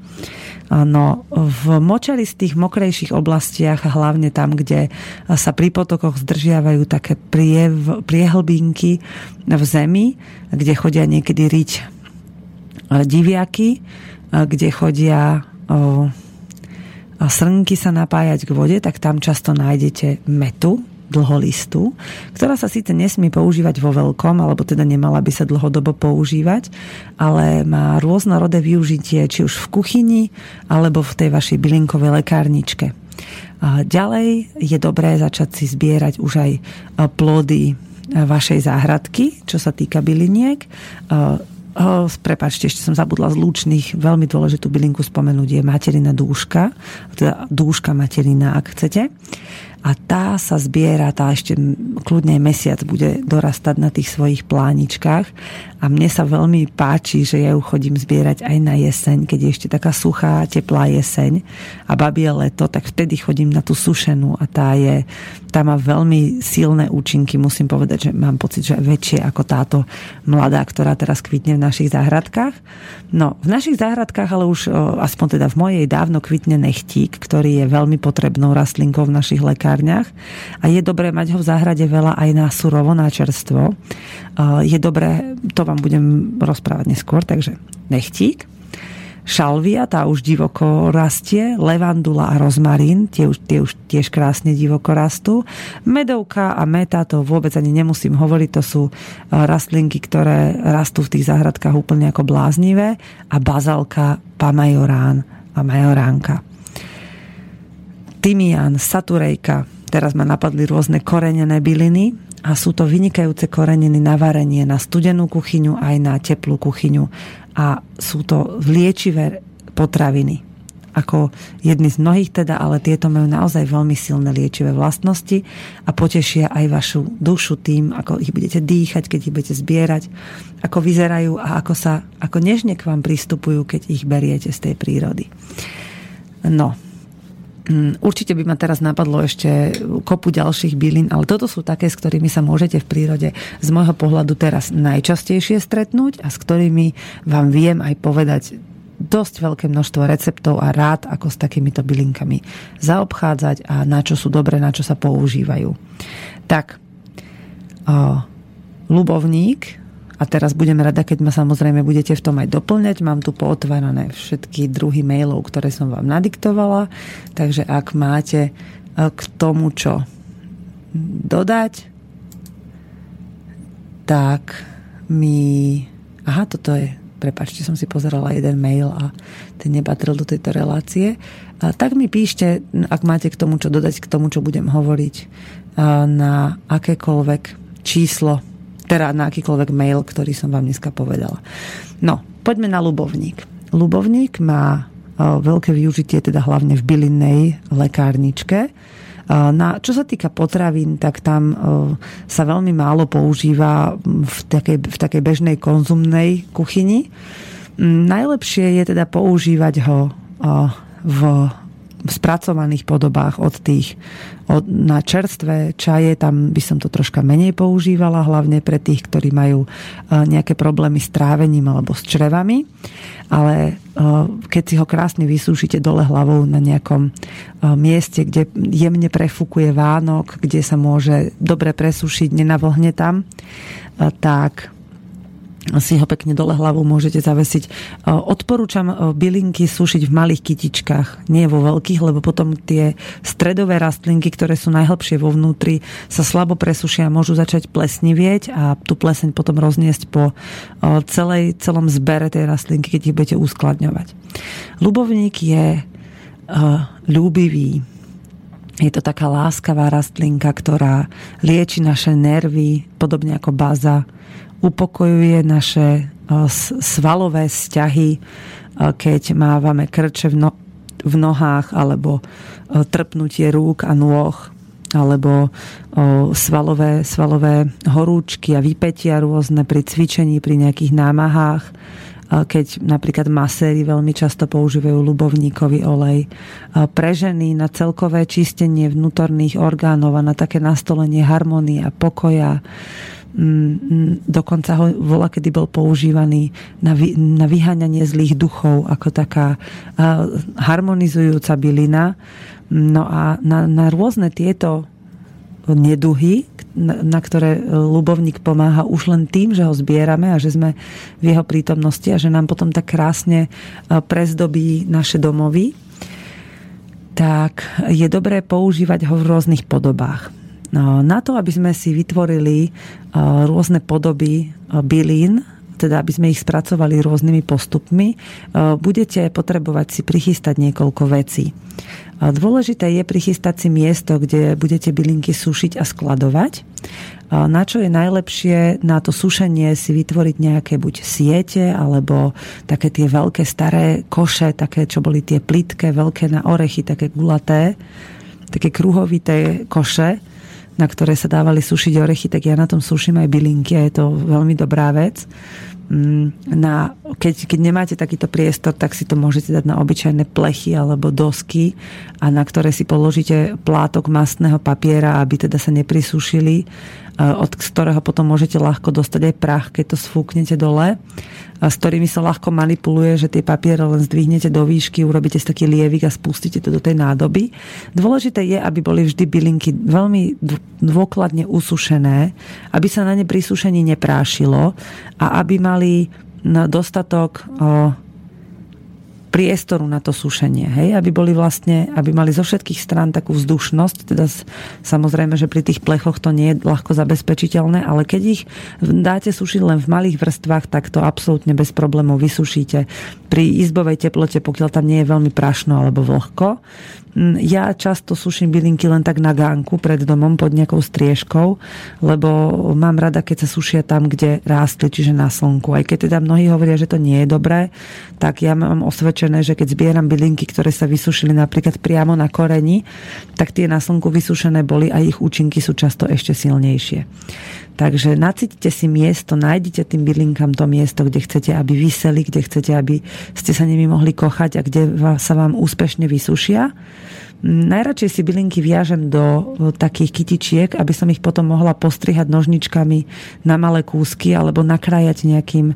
B: No, v močaristých, mokrejších oblastiach, hlavne tam, kde sa pri potokoch zdržiavajú také priev, priehlbinky v zemi, kde chodia niekedy riť e, diviaky, e, kde chodia srnky sa napájať k vode, tak tam často nájdete metu, dlholistu, ktorá sa síce nesmie používať vo veľkom, alebo teda nemala by sa dlhodobo používať, ale má rôznorodé využitie, či už v kuchyni, alebo v tej vašej bylinkovej lekárničke. A ďalej je dobré začať si zbierať už aj plody vašej záhradky, čo sa týka byliniek Prepačte, ešte som zabudla z lúčných. Veľmi dôležitú bylinku spomenúť je materina dúška, teda dúška materina, ak chcete a tá sa zbiera, tá ešte kľudne mesiac bude dorastať na tých svojich pláničkách a mne sa veľmi páči, že ja ju chodím zbierať aj na jeseň, keď je ešte taká suchá, teplá jeseň a babie leto, tak vtedy chodím na tú sušenú a tá je, tá má veľmi silné účinky, musím povedať, že mám pocit, že väčšie ako táto mladá, ktorá teraz kvitne v našich záhradkách. No, v našich záhradkách, ale už aspoň teda v mojej dávno kvitne nechtík, ktorý je veľmi potrebnou rastlinkou v našich lekárniach a je dobré mať ho v záhrade veľa aj na surovo, na čerstvo. Je dobré, to vám budem rozprávať neskôr, takže nechtík. Šalvia, tá už divoko rastie, levandula a rozmarín, tie už, tie už tiež krásne divoko rastú. Medovka a meta, to vôbec ani nemusím hovoriť, to sú rastlinky, ktoré rastú v tých záhradkách úplne ako bláznivé. A bazalka, pamajorán a majoránka tymián, saturejka, teraz ma napadli rôzne korenené byliny a sú to vynikajúce koreniny na varenie, na studenú kuchyňu aj na teplú kuchyňu a sú to liečivé potraviny ako jedny z mnohých teda, ale tieto majú naozaj veľmi silné liečivé vlastnosti a potešia aj vašu dušu tým, ako ich budete dýchať, keď ich budete zbierať, ako vyzerajú a ako sa, ako nežne k vám pristupujú, keď ich beriete z tej prírody. No, určite by ma teraz napadlo ešte kopu ďalších bylín, ale toto sú také, s ktorými sa môžete v prírode z môjho pohľadu teraz najčastejšie stretnúť a s ktorými vám viem aj povedať dosť veľké množstvo receptov a rád, ako s takýmito bylinkami zaobchádzať a na čo sú dobré, na čo sa používajú. Tak, o, ľubovník, a teraz budem rada, keď ma samozrejme budete v tom aj doplňať. Mám tu pootvárané všetky druhy mailov, ktoré som vám nadiktovala. Takže ak máte e, k tomu, čo dodať, tak mi... Aha, toto je... Prepačte, som si pozerala jeden mail a ten nepatril do tejto relácie. A tak mi píšte, ak máte k tomu, čo dodať, k tomu, čo budem hovoriť, na akékoľvek číslo teda na akýkoľvek mail, ktorý som vám dneska povedala. No, poďme na Lubovník. Lubovník má veľké využitie, teda hlavne v bylinnej lekárničke. Na, čo sa týka potravín, tak tam sa veľmi málo používa v takej, v takej bežnej konzumnej kuchyni. Najlepšie je teda používať ho v spracovaných podobách od tých od, na čerstvé čaje, tam by som to troška menej používala, hlavne pre tých, ktorí majú e, nejaké problémy s trávením alebo s črevami. Ale e, keď si ho krásne vysúšite dole hlavou na nejakom e, mieste, kde jemne prefúkuje vánok, kde sa môže dobre presúšiť, nenavlhne tam, tak si ho pekne dole hlavou môžete zavesiť. E, odporúčam e, bylinky sušiť v malých kytičkách, nie vo veľkých, lebo potom tie stredové rastlinky, ktoré sú najhlbšie vo vnútri, sa slabo presušia a môžu začať plesnivieť a tú pleseň potom rozniesť po e, celej, celom zbere tej rastlinky, keď ich budete uskladňovať. Ľubovník je ľúbivý, je to taká láskavá rastlinka, ktorá lieči naše nervy, podobne ako baza upokojuje naše svalové vzťahy, keď mávame krče v, no- nohách alebo trpnutie rúk a nôh alebo svalové, svalové horúčky a vypetia rôzne pri cvičení, pri nejakých námahách keď napríklad maséri veľmi často používajú ľubovníkový olej. Pre ženy na celkové čistenie vnútorných orgánov a na také nastolenie harmonie a pokoja Mm, dokonca ho vola, kedy bol používaný na, vy, na vyháňanie zlých duchov ako taká harmonizujúca bylina. No a na, na rôzne tieto neduhy, na, na ktoré ľubovník pomáha už len tým, že ho zbierame a že sme v jeho prítomnosti a že nám potom tak krásne prezdobí naše domovy, tak je dobré používať ho v rôznych podobách. No, na to, aby sme si vytvorili rôzne podoby bylín, teda aby sme ich spracovali rôznymi postupmi, budete potrebovať si prichystať niekoľko vecí. Dôležité je prichystať si miesto, kde budete bylinky sušiť a skladovať. Na čo je najlepšie na to sušenie si vytvoriť nejaké buď siete, alebo také tie veľké staré koše, také, čo boli tie plitké, veľké na orechy, také gulaté, také kruhovité koše, na ktoré sa dávali sušiť orechy, tak ja na tom suším aj bylinky a je to veľmi dobrá vec. Mm, na, keď, keď nemáte takýto priestor, tak si to môžete dať na obyčajné plechy alebo dosky a na ktoré si položíte plátok mastného papiera, aby teda sa neprisúšili od ktorého potom môžete ľahko dostať aj prach, keď to sfúknete dole, s ktorými sa ľahko manipuluje, že tie papiere len zdvihnete do výšky, urobíte si taký lievik a spustíte to do tej nádoby. Dôležité je, aby boli vždy bylinky veľmi dôkladne usušené, aby sa na ne pri sušení neprášilo a aby mali dostatok priestoru na to sušenie, hej, aby boli vlastne, aby mali zo všetkých strán takú vzdušnosť, teda samozrejme, že pri tých plechoch to nie je ľahko zabezpečiteľné, ale keď ich dáte sušiť len v malých vrstvách, tak to absolútne bez problémov vysušíte. Pri izbovej teplote, pokiaľ tam nie je veľmi prašno alebo vlhko, ja často suším bylinky len tak na gánku pred domom pod nejakou striežkou, lebo mám rada, keď sa sušia tam, kde rástli, čiže na slnku. Aj keď teda mnohí hovoria, že to nie je dobré, tak ja mám osvedčené, že keď zbieram bylinky, ktoré sa vysušili napríklad priamo na koreni, tak tie na slnku vysušené boli a ich účinky sú často ešte silnejšie. Takže nacítite si miesto, nájdete tým bylinkám to miesto, kde chcete, aby vyseli, kde chcete, aby ste sa nimi mohli kochať a kde sa vám úspešne vysušia. Najradšej si bylinky viažem do e, takých kytičiek, aby som ich potom mohla postrihať nožničkami na malé kúsky alebo nakrájať nejakým e,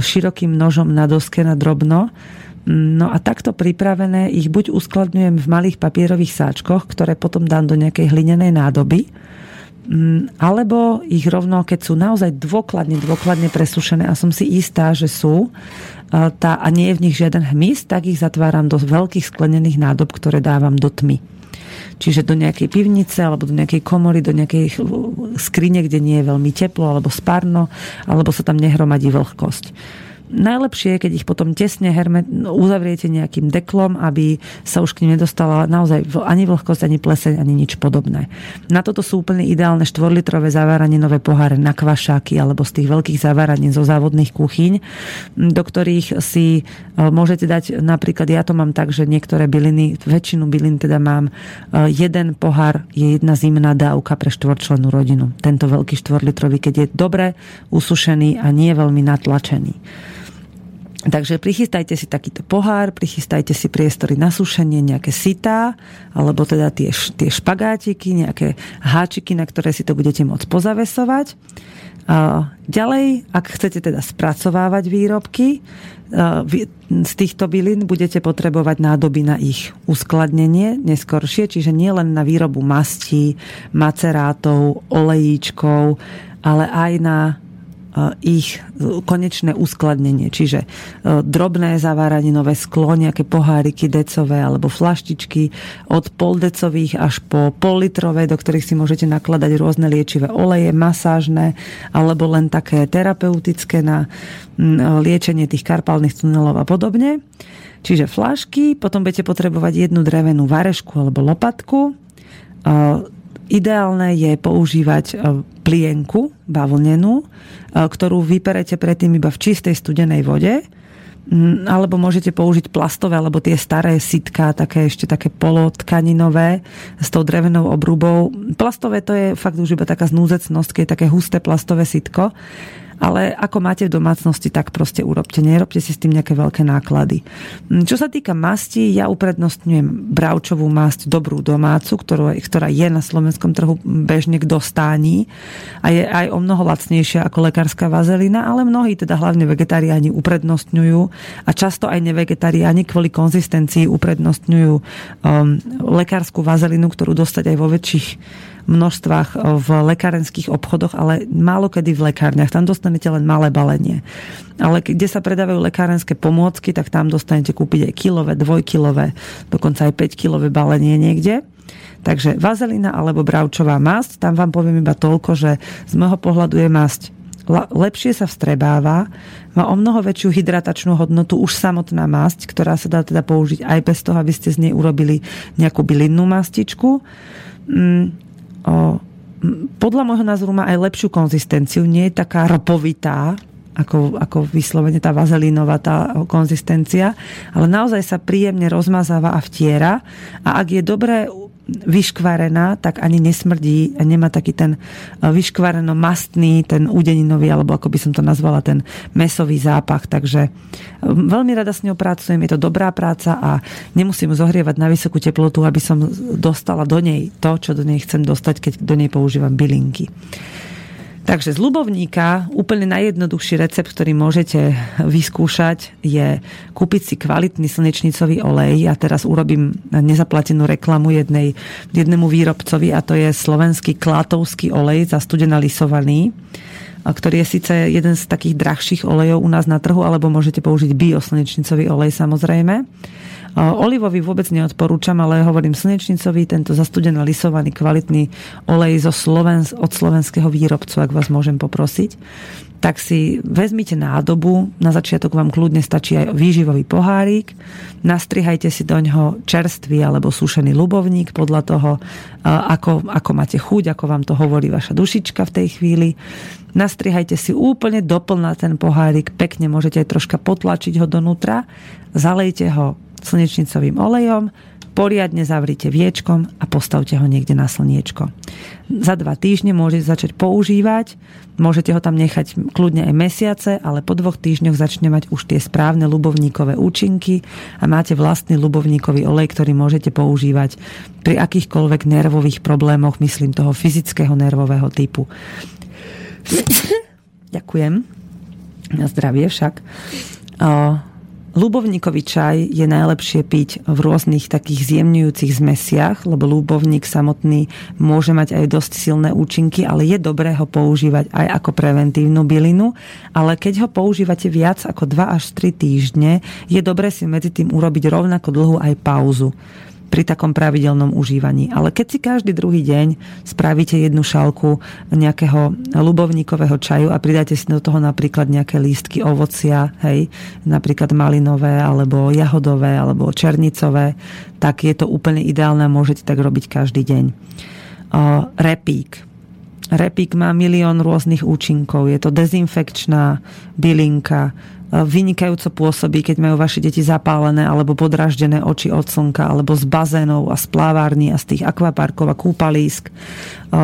B: širokým nožom na doske na drobno. No a takto pripravené ich buď uskladňujem v malých papierových sáčkoch, ktoré potom dám do nejakej hlinenej nádoby, Mm, alebo ich rovno, keď sú naozaj dôkladne, dôkladne presušené a som si istá, že sú tá, a nie je v nich žiaden hmyz, tak ich zatváram do veľkých sklenených nádob, ktoré dávam do tmy. Čiže do nejakej pivnice alebo do nejakej komory, do nejakej skrine, kde nie je veľmi teplo alebo spárno, alebo sa tam nehromadí vlhkosť. Najlepšie je, keď ich potom tesne herme, uzavriete nejakým deklom, aby sa už k nim nedostala naozaj ani vlhkosť, ani pleseň, ani nič podobné. Na toto sú úplne ideálne štvorlitrové zaváraninové poháre na kvašáky alebo z tých veľkých zaváranín zo závodných kuchyň, do ktorých si e, môžete dať, napríklad ja to mám tak, že niektoré byliny, väčšinu bylin teda mám, e, jeden pohár je jedna zimná dávka pre štvorčlenú rodinu. Tento veľký štvorlitrový, keď je dobre usušený a nie veľmi natlačený. Takže prichystajte si takýto pohár, prichystajte si priestory na sušenie, nejaké sitá, alebo teda tie, tie špagátiky, nejaké háčiky, na ktoré si to budete môcť pozavesovať. Ďalej, ak chcete teda spracovávať výrobky, z týchto bylín budete potrebovať nádoby na ich uskladnenie neskoršie, čiže nie len na výrobu mastí, macerátov, olejíčkov, ale aj na ich konečné uskladnenie. Čiže e, drobné zaváraninové sklo, nejaké poháriky decové alebo flaštičky od poldecových až po pollitrové, do ktorých si môžete nakladať rôzne liečivé oleje, masážne alebo len také terapeutické na liečenie tých karpálnych tunelov a podobne. Čiže flašky, potom budete potrebovať jednu drevenú varešku alebo lopatku, e, Ideálne je používať e, plienku bavlnenú, e, ktorú vyperete predtým iba v čistej studenej vode, alebo môžete použiť plastové, alebo tie staré sitka, také ešte také polotkaninové s tou drevenou obrubou. Plastové to je fakt už iba taká znúzecnosť, keď je také husté plastové sitko ale ako máte v domácnosti, tak proste urobte. Nerobte si s tým nejaké veľké náklady. Mm, čo sa týka masti, ja uprednostňujem bravčovú masť dobrú domácu, ktorú, ktorá je na slovenskom trhu bežne k dostání a je aj o mnoho lacnejšia ako lekárska vazelina, ale mnohí, teda hlavne vegetariáni, uprednostňujú a často aj nevegetariáni kvôli konzistencii uprednostňujú um, lekárskú vazelinu, ktorú dostať aj vo väčších množstvách eh, v lekárenských obchodoch, ale málo kedy v lekárniach. Tam dostanete len malé balenie. Ale kde sa predávajú lekárenské pomôcky, tak tam dostanete kúpiť aj kilové, dvojkilové, dokonca aj 5 kilové balenie niekde. Takže vazelina alebo bravčová masť, tam vám poviem iba toľko, že z môjho pohľadu je masť lepšie sa vstrebáva, má o mnoho väčšiu hydratačnú hodnotu už samotná masť, ktorá sa dá teda použiť aj bez toho, aby ste z nej urobili nejakú bylinnú mastičku. Mm, podľa môjho názoru má aj lepšiu konzistenciu, nie je taká ropovitá, ako, ako vyslovene tá vazelínová tá konzistencia, ale naozaj sa príjemne rozmazáva a vtiera. A ak je dobré vyškvarená, tak ani nesmrdí, nemá taký ten eh, vyškvareno-mastný, ten údeninový, alebo ako by som to nazvala, ten mesový zápach. Takže eh, veľmi rada s ňou pracujem, je to dobrá práca a nemusím zohrievať na vysokú teplotu, aby som dostala do nej to, čo do nej chcem dostať, keď do nej používam bylinky. Takže z ľubovníka úplne najjednoduchší recept, ktorý môžete vyskúšať je kúpiť si kvalitný slnečnicový olej. Ja teraz urobím nezaplatenú reklamu jednej, jednému výrobcovi a to je slovenský klátovský olej zastudená lisovaný ktorý je síce jeden z takých drahších olejov u nás na trhu, alebo môžete použiť bioslnečnicový olej samozrejme. Olivový vôbec neodporúčam, ale hovorím slnečnicový, tento zastudený lisovaný kvalitný olej zo Slovens- od slovenského výrobcu, ak vás môžem poprosiť tak si vezmite nádobu, na začiatok vám kľudne stačí aj výživový pohárik, nastrihajte si do ňoho čerstvý alebo sušený lubovník podľa toho, ako, ako máte chuť, ako vám to hovorí vaša dušička v tej chvíli. Nastrihajte si úplne doplná ten pohárik, pekne môžete aj troška potlačiť ho donútra, zalejte ho slnečnicovým olejom, poriadne zavrite viečkom a postavte ho niekde na slniečko. Za dva týždne môžete začať používať, môžete ho tam nechať kľudne aj mesiace, ale po dvoch týždňoch začne mať už tie správne ľubovníkové účinky a máte vlastný ľubovníkový olej, ktorý môžete používať pri akýchkoľvek nervových problémoch, myslím toho fyzického nervového typu. (coughs) Ďakujem. Na zdravie však. Lubovníkový čaj je najlepšie piť v rôznych takých zjemňujúcich zmesiach, lebo lúbovník samotný môže mať aj dosť silné účinky, ale je dobré ho používať aj ako preventívnu bylinu. Ale keď ho používate viac ako 2 až 3 týždne, je dobré si medzi tým urobiť rovnako dlhú aj pauzu pri takom pravidelnom užívaní. Ale keď si každý druhý deň spravíte jednu šálku nejakého ľubovníkového čaju a pridáte si do toho napríklad nejaké lístky ovocia, hej, napríklad malinové, alebo jahodové, alebo černicové, tak je to úplne ideálne a môžete tak robiť každý deň. Repík. Repík má milión rôznych účinkov. Je to dezinfekčná bylinka, E, vynikajúco pôsobí, keď majú vaše deti zapálené alebo podraždené oči od slnka, alebo z bazénov a z plávární a z tých akvaparkov a kúpalísk. E,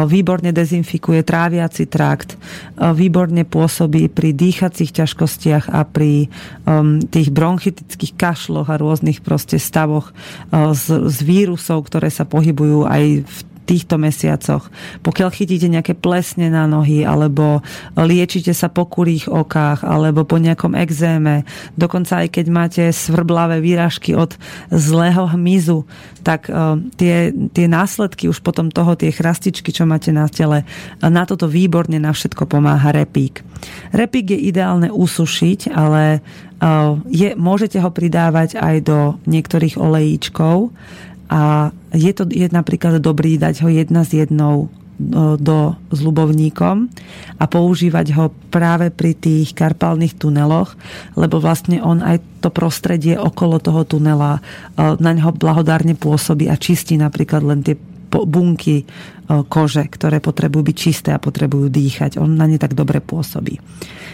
B: výborne dezinfikuje tráviaci trakt, e, výborne pôsobí pri dýchacích ťažkostiach a pri um, tých bronchitických kašloch a rôznych proste stavoch z, z vírusov, ktoré sa pohybujú aj v týchto mesiacoch. Pokiaľ chytíte nejaké plesne na nohy, alebo liečite sa po kurých okách, alebo po nejakom exéme, dokonca aj keď máte svrblavé výražky od zlého hmyzu, tak uh, tie, tie následky už potom toho, tie chrastičky, čo máte na tele, na toto výborne na všetko pomáha repík. Repík je ideálne usušiť, ale uh, je, môžete ho pridávať aj do niektorých olejíčkov a je to je napríklad dobrý dať ho jedna s jednou do, do s ľubovníkom a používať ho práve pri tých karpálnych tuneloch, lebo vlastne on aj to prostredie okolo toho tunela na neho blahodárne pôsobí a čistí napríklad len tie bunky kože, ktoré potrebujú byť čisté a potrebujú dýchať. On na ne tak dobre pôsobí.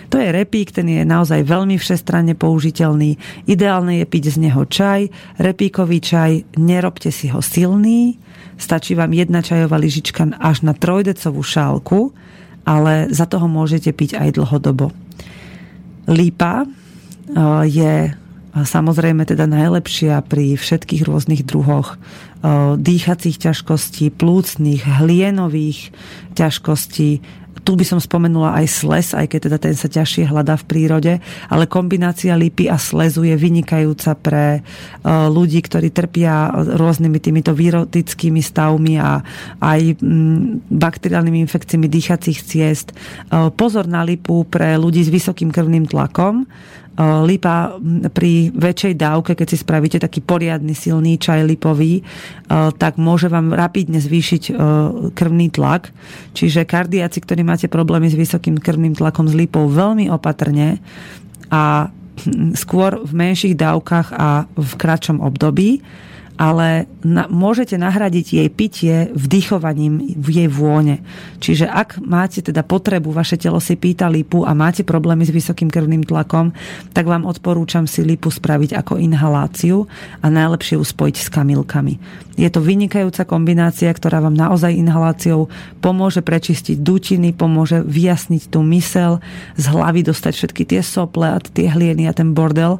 B: To je repík, ten je naozaj veľmi všestranne použiteľný. Ideálne je piť z neho čaj. Repíkový čaj, nerobte si ho silný. Stačí vám jedna čajová lyžička až na trojdecovú šálku, ale za toho môžete piť aj dlhodobo. Lípa e, je samozrejme teda najlepšia pri všetkých rôznych druhoch e, dýchacích ťažkostí, plúcnych, hlienových ťažkostí, tu by som spomenula aj sles, aj keď teda ten sa ťažšie hľadá v prírode, ale kombinácia lípy a slezu je vynikajúca pre e, ľudí, ktorí trpia rôznymi týmito výrotickými stavmi a aj mm, bakteriálnymi infekciami dýchacích ciest. E, pozor na lipu pre ľudí s vysokým krvným tlakom, lipa pri väčšej dávke, keď si spravíte taký poriadny silný čaj lipový, tak môže vám rapidne zvýšiť krvný tlak. Čiže kardiaci, ktorí máte problémy s vysokým krvným tlakom s lipou, veľmi opatrne a skôr v menších dávkach a v kratšom období ale na, môžete nahradiť jej pitie vdychovaním v jej vône. Čiže ak máte teda potrebu, vaše telo si pýta lipu a máte problémy s vysokým krvným tlakom, tak vám odporúčam si lipu spraviť ako inhaláciu a najlepšie ju spojiť s kamilkami. Je to vynikajúca kombinácia, ktorá vám naozaj inhaláciou pomôže prečistiť dutiny, pomôže vyjasniť tú mysel, z hlavy dostať všetky tie sople a tie hlieny a ten bordel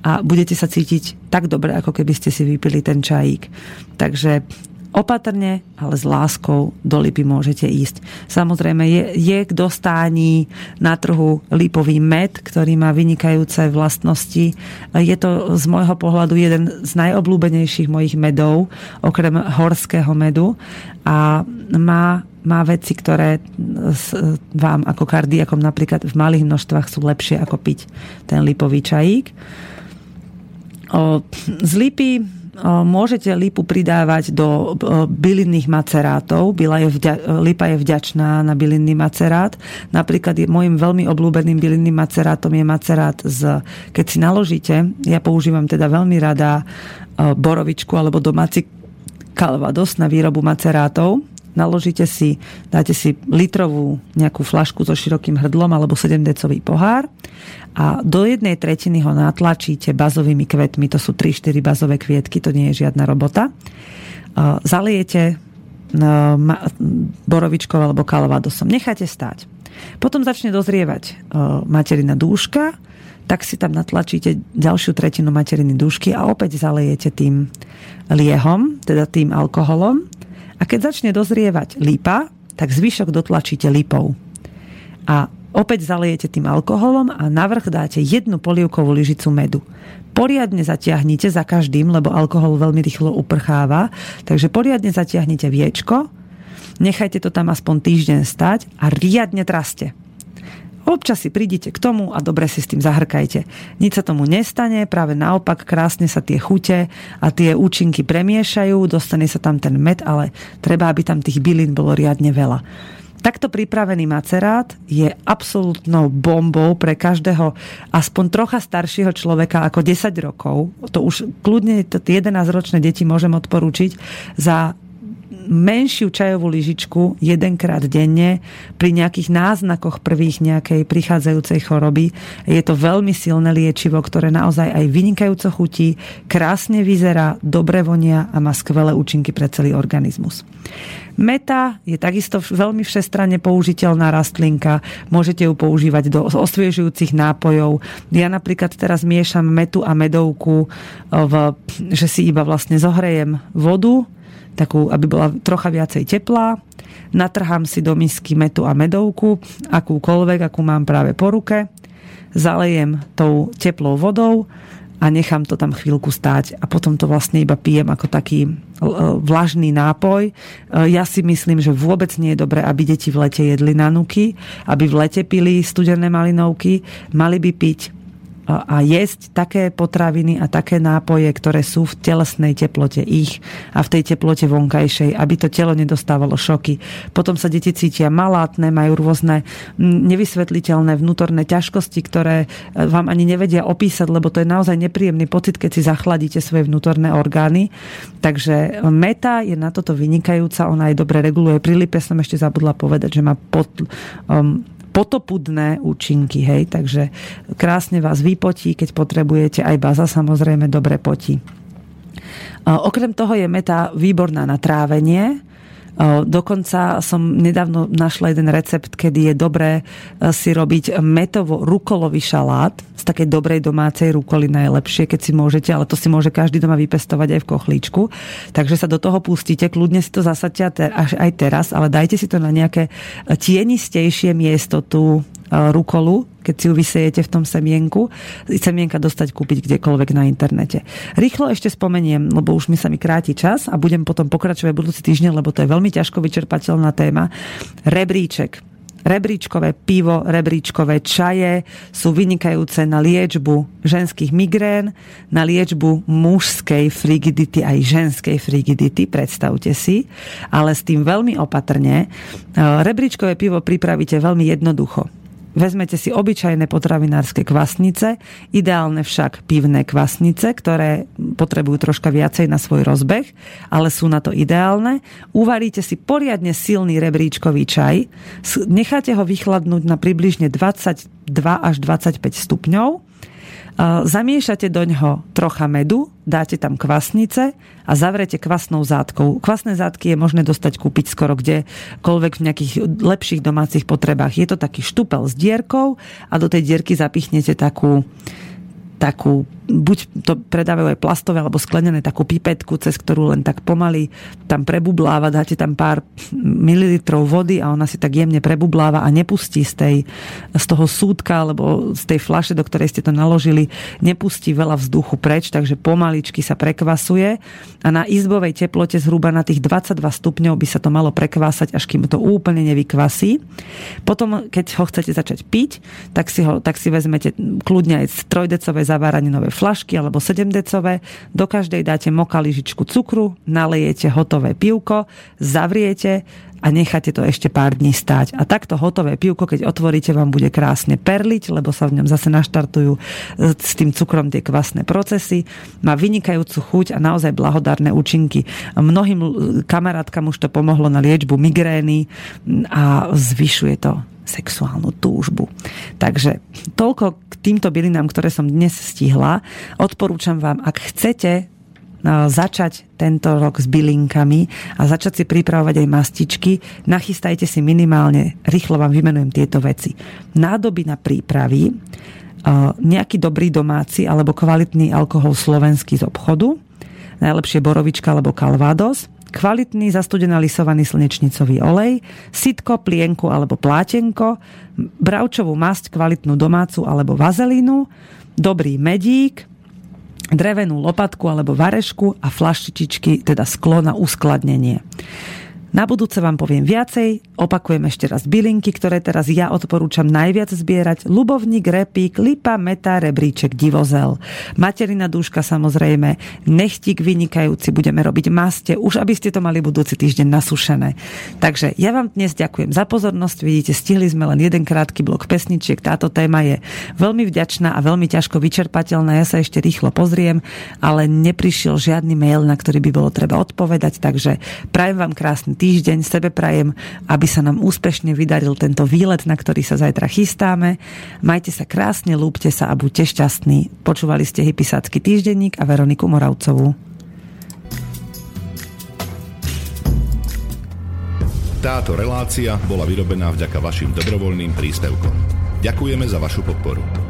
B: a budete sa cítiť tak dobre, ako keby ste si vypili ten čajík. Takže opatrne, ale s láskou do lipy môžete ísť. Samozrejme, je, je k dostání na trhu lipový med, ktorý má vynikajúce vlastnosti. Je to z môjho pohľadu jeden z najobľúbenejších mojich medov, okrem horského medu a má má veci, ktoré vám ako kardiakom napríklad v malých množstvách sú lepšie ako piť ten lipový čajík. Z lipy môžete lipu pridávať do bylinných macerátov. Byla je vďa, lipa je vďačná na bylinný macerát. Napríklad je, môjim veľmi obľúbeným bylinným macerátom je macerát z, keď si naložíte, ja používam teda veľmi rada borovičku alebo domáci kalvados na výrobu macerátov naložíte si, dáte si litrovú nejakú flašku so širokým hrdlom alebo 7-decový pohár a do jednej tretiny ho natlačíte bazovými kvetmi, to sú 3-4 bazové kvietky, to nie je žiadna robota. Zalijete borovičkou alebo kalvadosom. Nechajte stať. Potom začne dozrievať materina dúška, tak si tam natlačíte ďalšiu tretinu materiny dúšky a opäť zalejete tým liehom, teda tým alkoholom a keď začne dozrievať lípa, tak zvyšok dotlačíte lipou. A opäť zalejete tým alkoholom a navrch dáte jednu polievkovú lyžicu medu. Poriadne zatiahnite za každým, lebo alkohol veľmi rýchlo uprcháva, takže poriadne zatiahnite viečko, nechajte to tam aspoň týždeň stať a riadne traste. Občas si prídite k tomu a dobre si s tým zahrkajte. Nič sa tomu nestane, práve naopak krásne sa tie chute a tie účinky premiešajú, dostane sa tam ten med, ale treba, aby tam tých bylín bolo riadne veľa. Takto pripravený macerát je absolútnou bombou pre každého aspoň trocha staršieho človeka ako 10 rokov. To už kľudne 11-ročné deti môžem odporúčiť za menšiu čajovú lyžičku jedenkrát denne pri nejakých náznakoch prvých nejakej prichádzajúcej choroby. Je to veľmi silné liečivo, ktoré naozaj aj vynikajúco chutí, krásne vyzerá, dobre vonia a má skvelé účinky pre celý organizmus. Meta je takisto veľmi všestranne použiteľná rastlinka. Môžete ju používať do osviežujúcich nápojov. Ja napríklad teraz miešam metu a medovku, v, že si iba vlastne zohrejem vodu, takú, aby bola trocha viacej teplá. Natrhám si do misky metu a medovku, akúkoľvek, akú mám práve po ruke. Zalejem tou teplou vodou a nechám to tam chvíľku stáť a potom to vlastne iba pijem ako taký e, vlažný nápoj. E, ja si myslím, že vôbec nie je dobré, aby deti v lete jedli nanuky, aby v lete pili studené malinovky. Mali by piť a jesť také potraviny a také nápoje, ktoré sú v telesnej teplote ich a v tej teplote vonkajšej, aby to telo nedostávalo šoky. Potom sa deti cítia malátne, majú rôzne nevysvetliteľné vnútorné ťažkosti, ktoré e, vám ani nevedia opísať, lebo to je naozaj nepríjemný pocit, keď si zachladíte svoje vnútorné orgány. Takže meta je na toto vynikajúca, ona aj dobre reguluje. Pri som ešte zabudla povedať, že má pod, um, potopudné účinky, hej, takže krásne vás vypotí, keď potrebujete, aj baza samozrejme dobre potí. Okrem toho je meta výborná na trávenie, Dokonca som nedávno našla jeden recept, kedy je dobré e, si robiť metovo-rukolový šalát z takej dobrej domácej rukoly najlepšie, keď si môžete, ale to si môže každý doma vypestovať aj v kochlíčku. Takže sa do toho pustíte, kľudne si to zasaďte aj teraz, ale dajte si to na nejaké tienistejšie miesto, tú rukolu, keď si ju vysejete v tom semienku, semienka dostať kúpiť kdekoľvek na internete. Rýchlo ešte spomeniem, lebo už mi sa mi kráti čas a budem potom pokračovať budúci týždeň, lebo to je veľmi ťažko vyčerpateľná téma. Rebríček rebríčkové pivo, rebríčkové čaje sú vynikajúce na liečbu ženských migrén, na liečbu mužskej frigidity aj ženskej frigidity, predstavte si, ale s tým veľmi opatrne. Rebríčkové pivo pripravíte veľmi jednoducho Vezmete si obyčajné potravinárske kvasnice, ideálne však pivné kvasnice, ktoré potrebujú troška viacej na svoj rozbeh, ale sú na to ideálne. Uvaríte si poriadne silný rebríčkový čaj, necháte ho vychladnúť na približne 22 až 25 stupňov Zamiešate do ňoho trocha medu, dáte tam kvasnice a zavrete kvasnou zátkou. Kvasné zátky je možné dostať kúpiť skoro kdekoľvek v nejakých lepších domácich potrebách. Je to taký štupel s dierkou a do tej dierky zapichnete takú takú, buď to predávajú aj plastové alebo sklenené takú pipetku, cez ktorú len tak pomaly tam prebubláva, dáte tam pár mililitrov vody a ona si tak jemne prebubláva a nepustí z, tej, z toho súdka alebo z tej flaše, do ktorej ste to naložili, nepustí veľa vzduchu preč, takže pomaličky sa prekvasuje a na izbovej teplote zhruba na tých 22 stupňov by sa to malo prekvásať, až kým to úplne nevykvasí. Potom, keď ho chcete začať piť, tak si, ho, tak si vezmete kľudne aj z trojdecové zaváraninové flašky alebo 7-decové. Do každej dáte moka lyžičku cukru, nalejete hotové pivko, zavriete a necháte to ešte pár dní stáť. A takto hotové pivko, keď otvoríte, vám bude krásne perliť, lebo sa v ňom zase naštartujú e, s tým cukrom tie kvasné procesy. Má vynikajúcu chuť a naozaj blahodárne účinky. Mnohým kamarátkam už to pomohlo na liečbu migrény a zvyšuje to sexuálnu túžbu. Takže toľko k týmto bylinám, ktoré som dnes stihla. Odporúčam vám, ak chcete začať tento rok s bylinkami a začať si pripravovať aj mastičky, nachystajte si minimálne, rýchlo vám vymenujem tieto veci. Nádoby na prípravy, nejaký dobrý domáci alebo kvalitný alkohol slovenský z obchodu, najlepšie borovička alebo kalvádos, kvalitný zastudená lisovaný slnečnicový olej, sitko, plienku alebo plátenko, bravčovú masť kvalitnú domácu alebo vazelínu, dobrý medík, drevenú lopatku alebo varešku a flaštičičky, teda sklo na uskladnenie. Na budúce vám poviem viacej, opakujem ešte raz bylinky, ktoré teraz ja odporúčam najviac zbierať. Lubovník, repík, lipa, meta, rebríček, divozel. Materina dúška samozrejme, nechtík vynikajúci, budeme robiť maste, už aby ste to mali budúci týždeň nasušené. Takže ja vám dnes ďakujem za pozornosť, vidíte, stihli sme len jeden krátky blok pesničiek, táto téma je veľmi vďačná a veľmi ťažko vyčerpateľná, ja sa ešte rýchlo pozriem, ale neprišiel žiadny mail, na ktorý by bolo treba odpovedať, takže prajem vám krásny týždeň. Sebe prajem, aby sa nám úspešne vydaril tento výlet, na ktorý sa zajtra chystáme. Majte sa krásne, lúbte sa a buďte šťastní. Počúvali ste Hypisácky týždenník a Veroniku Moravcovú.
D: Táto relácia bola vyrobená vďaka vašim dobrovoľným príspevkom. Ďakujeme za vašu podporu.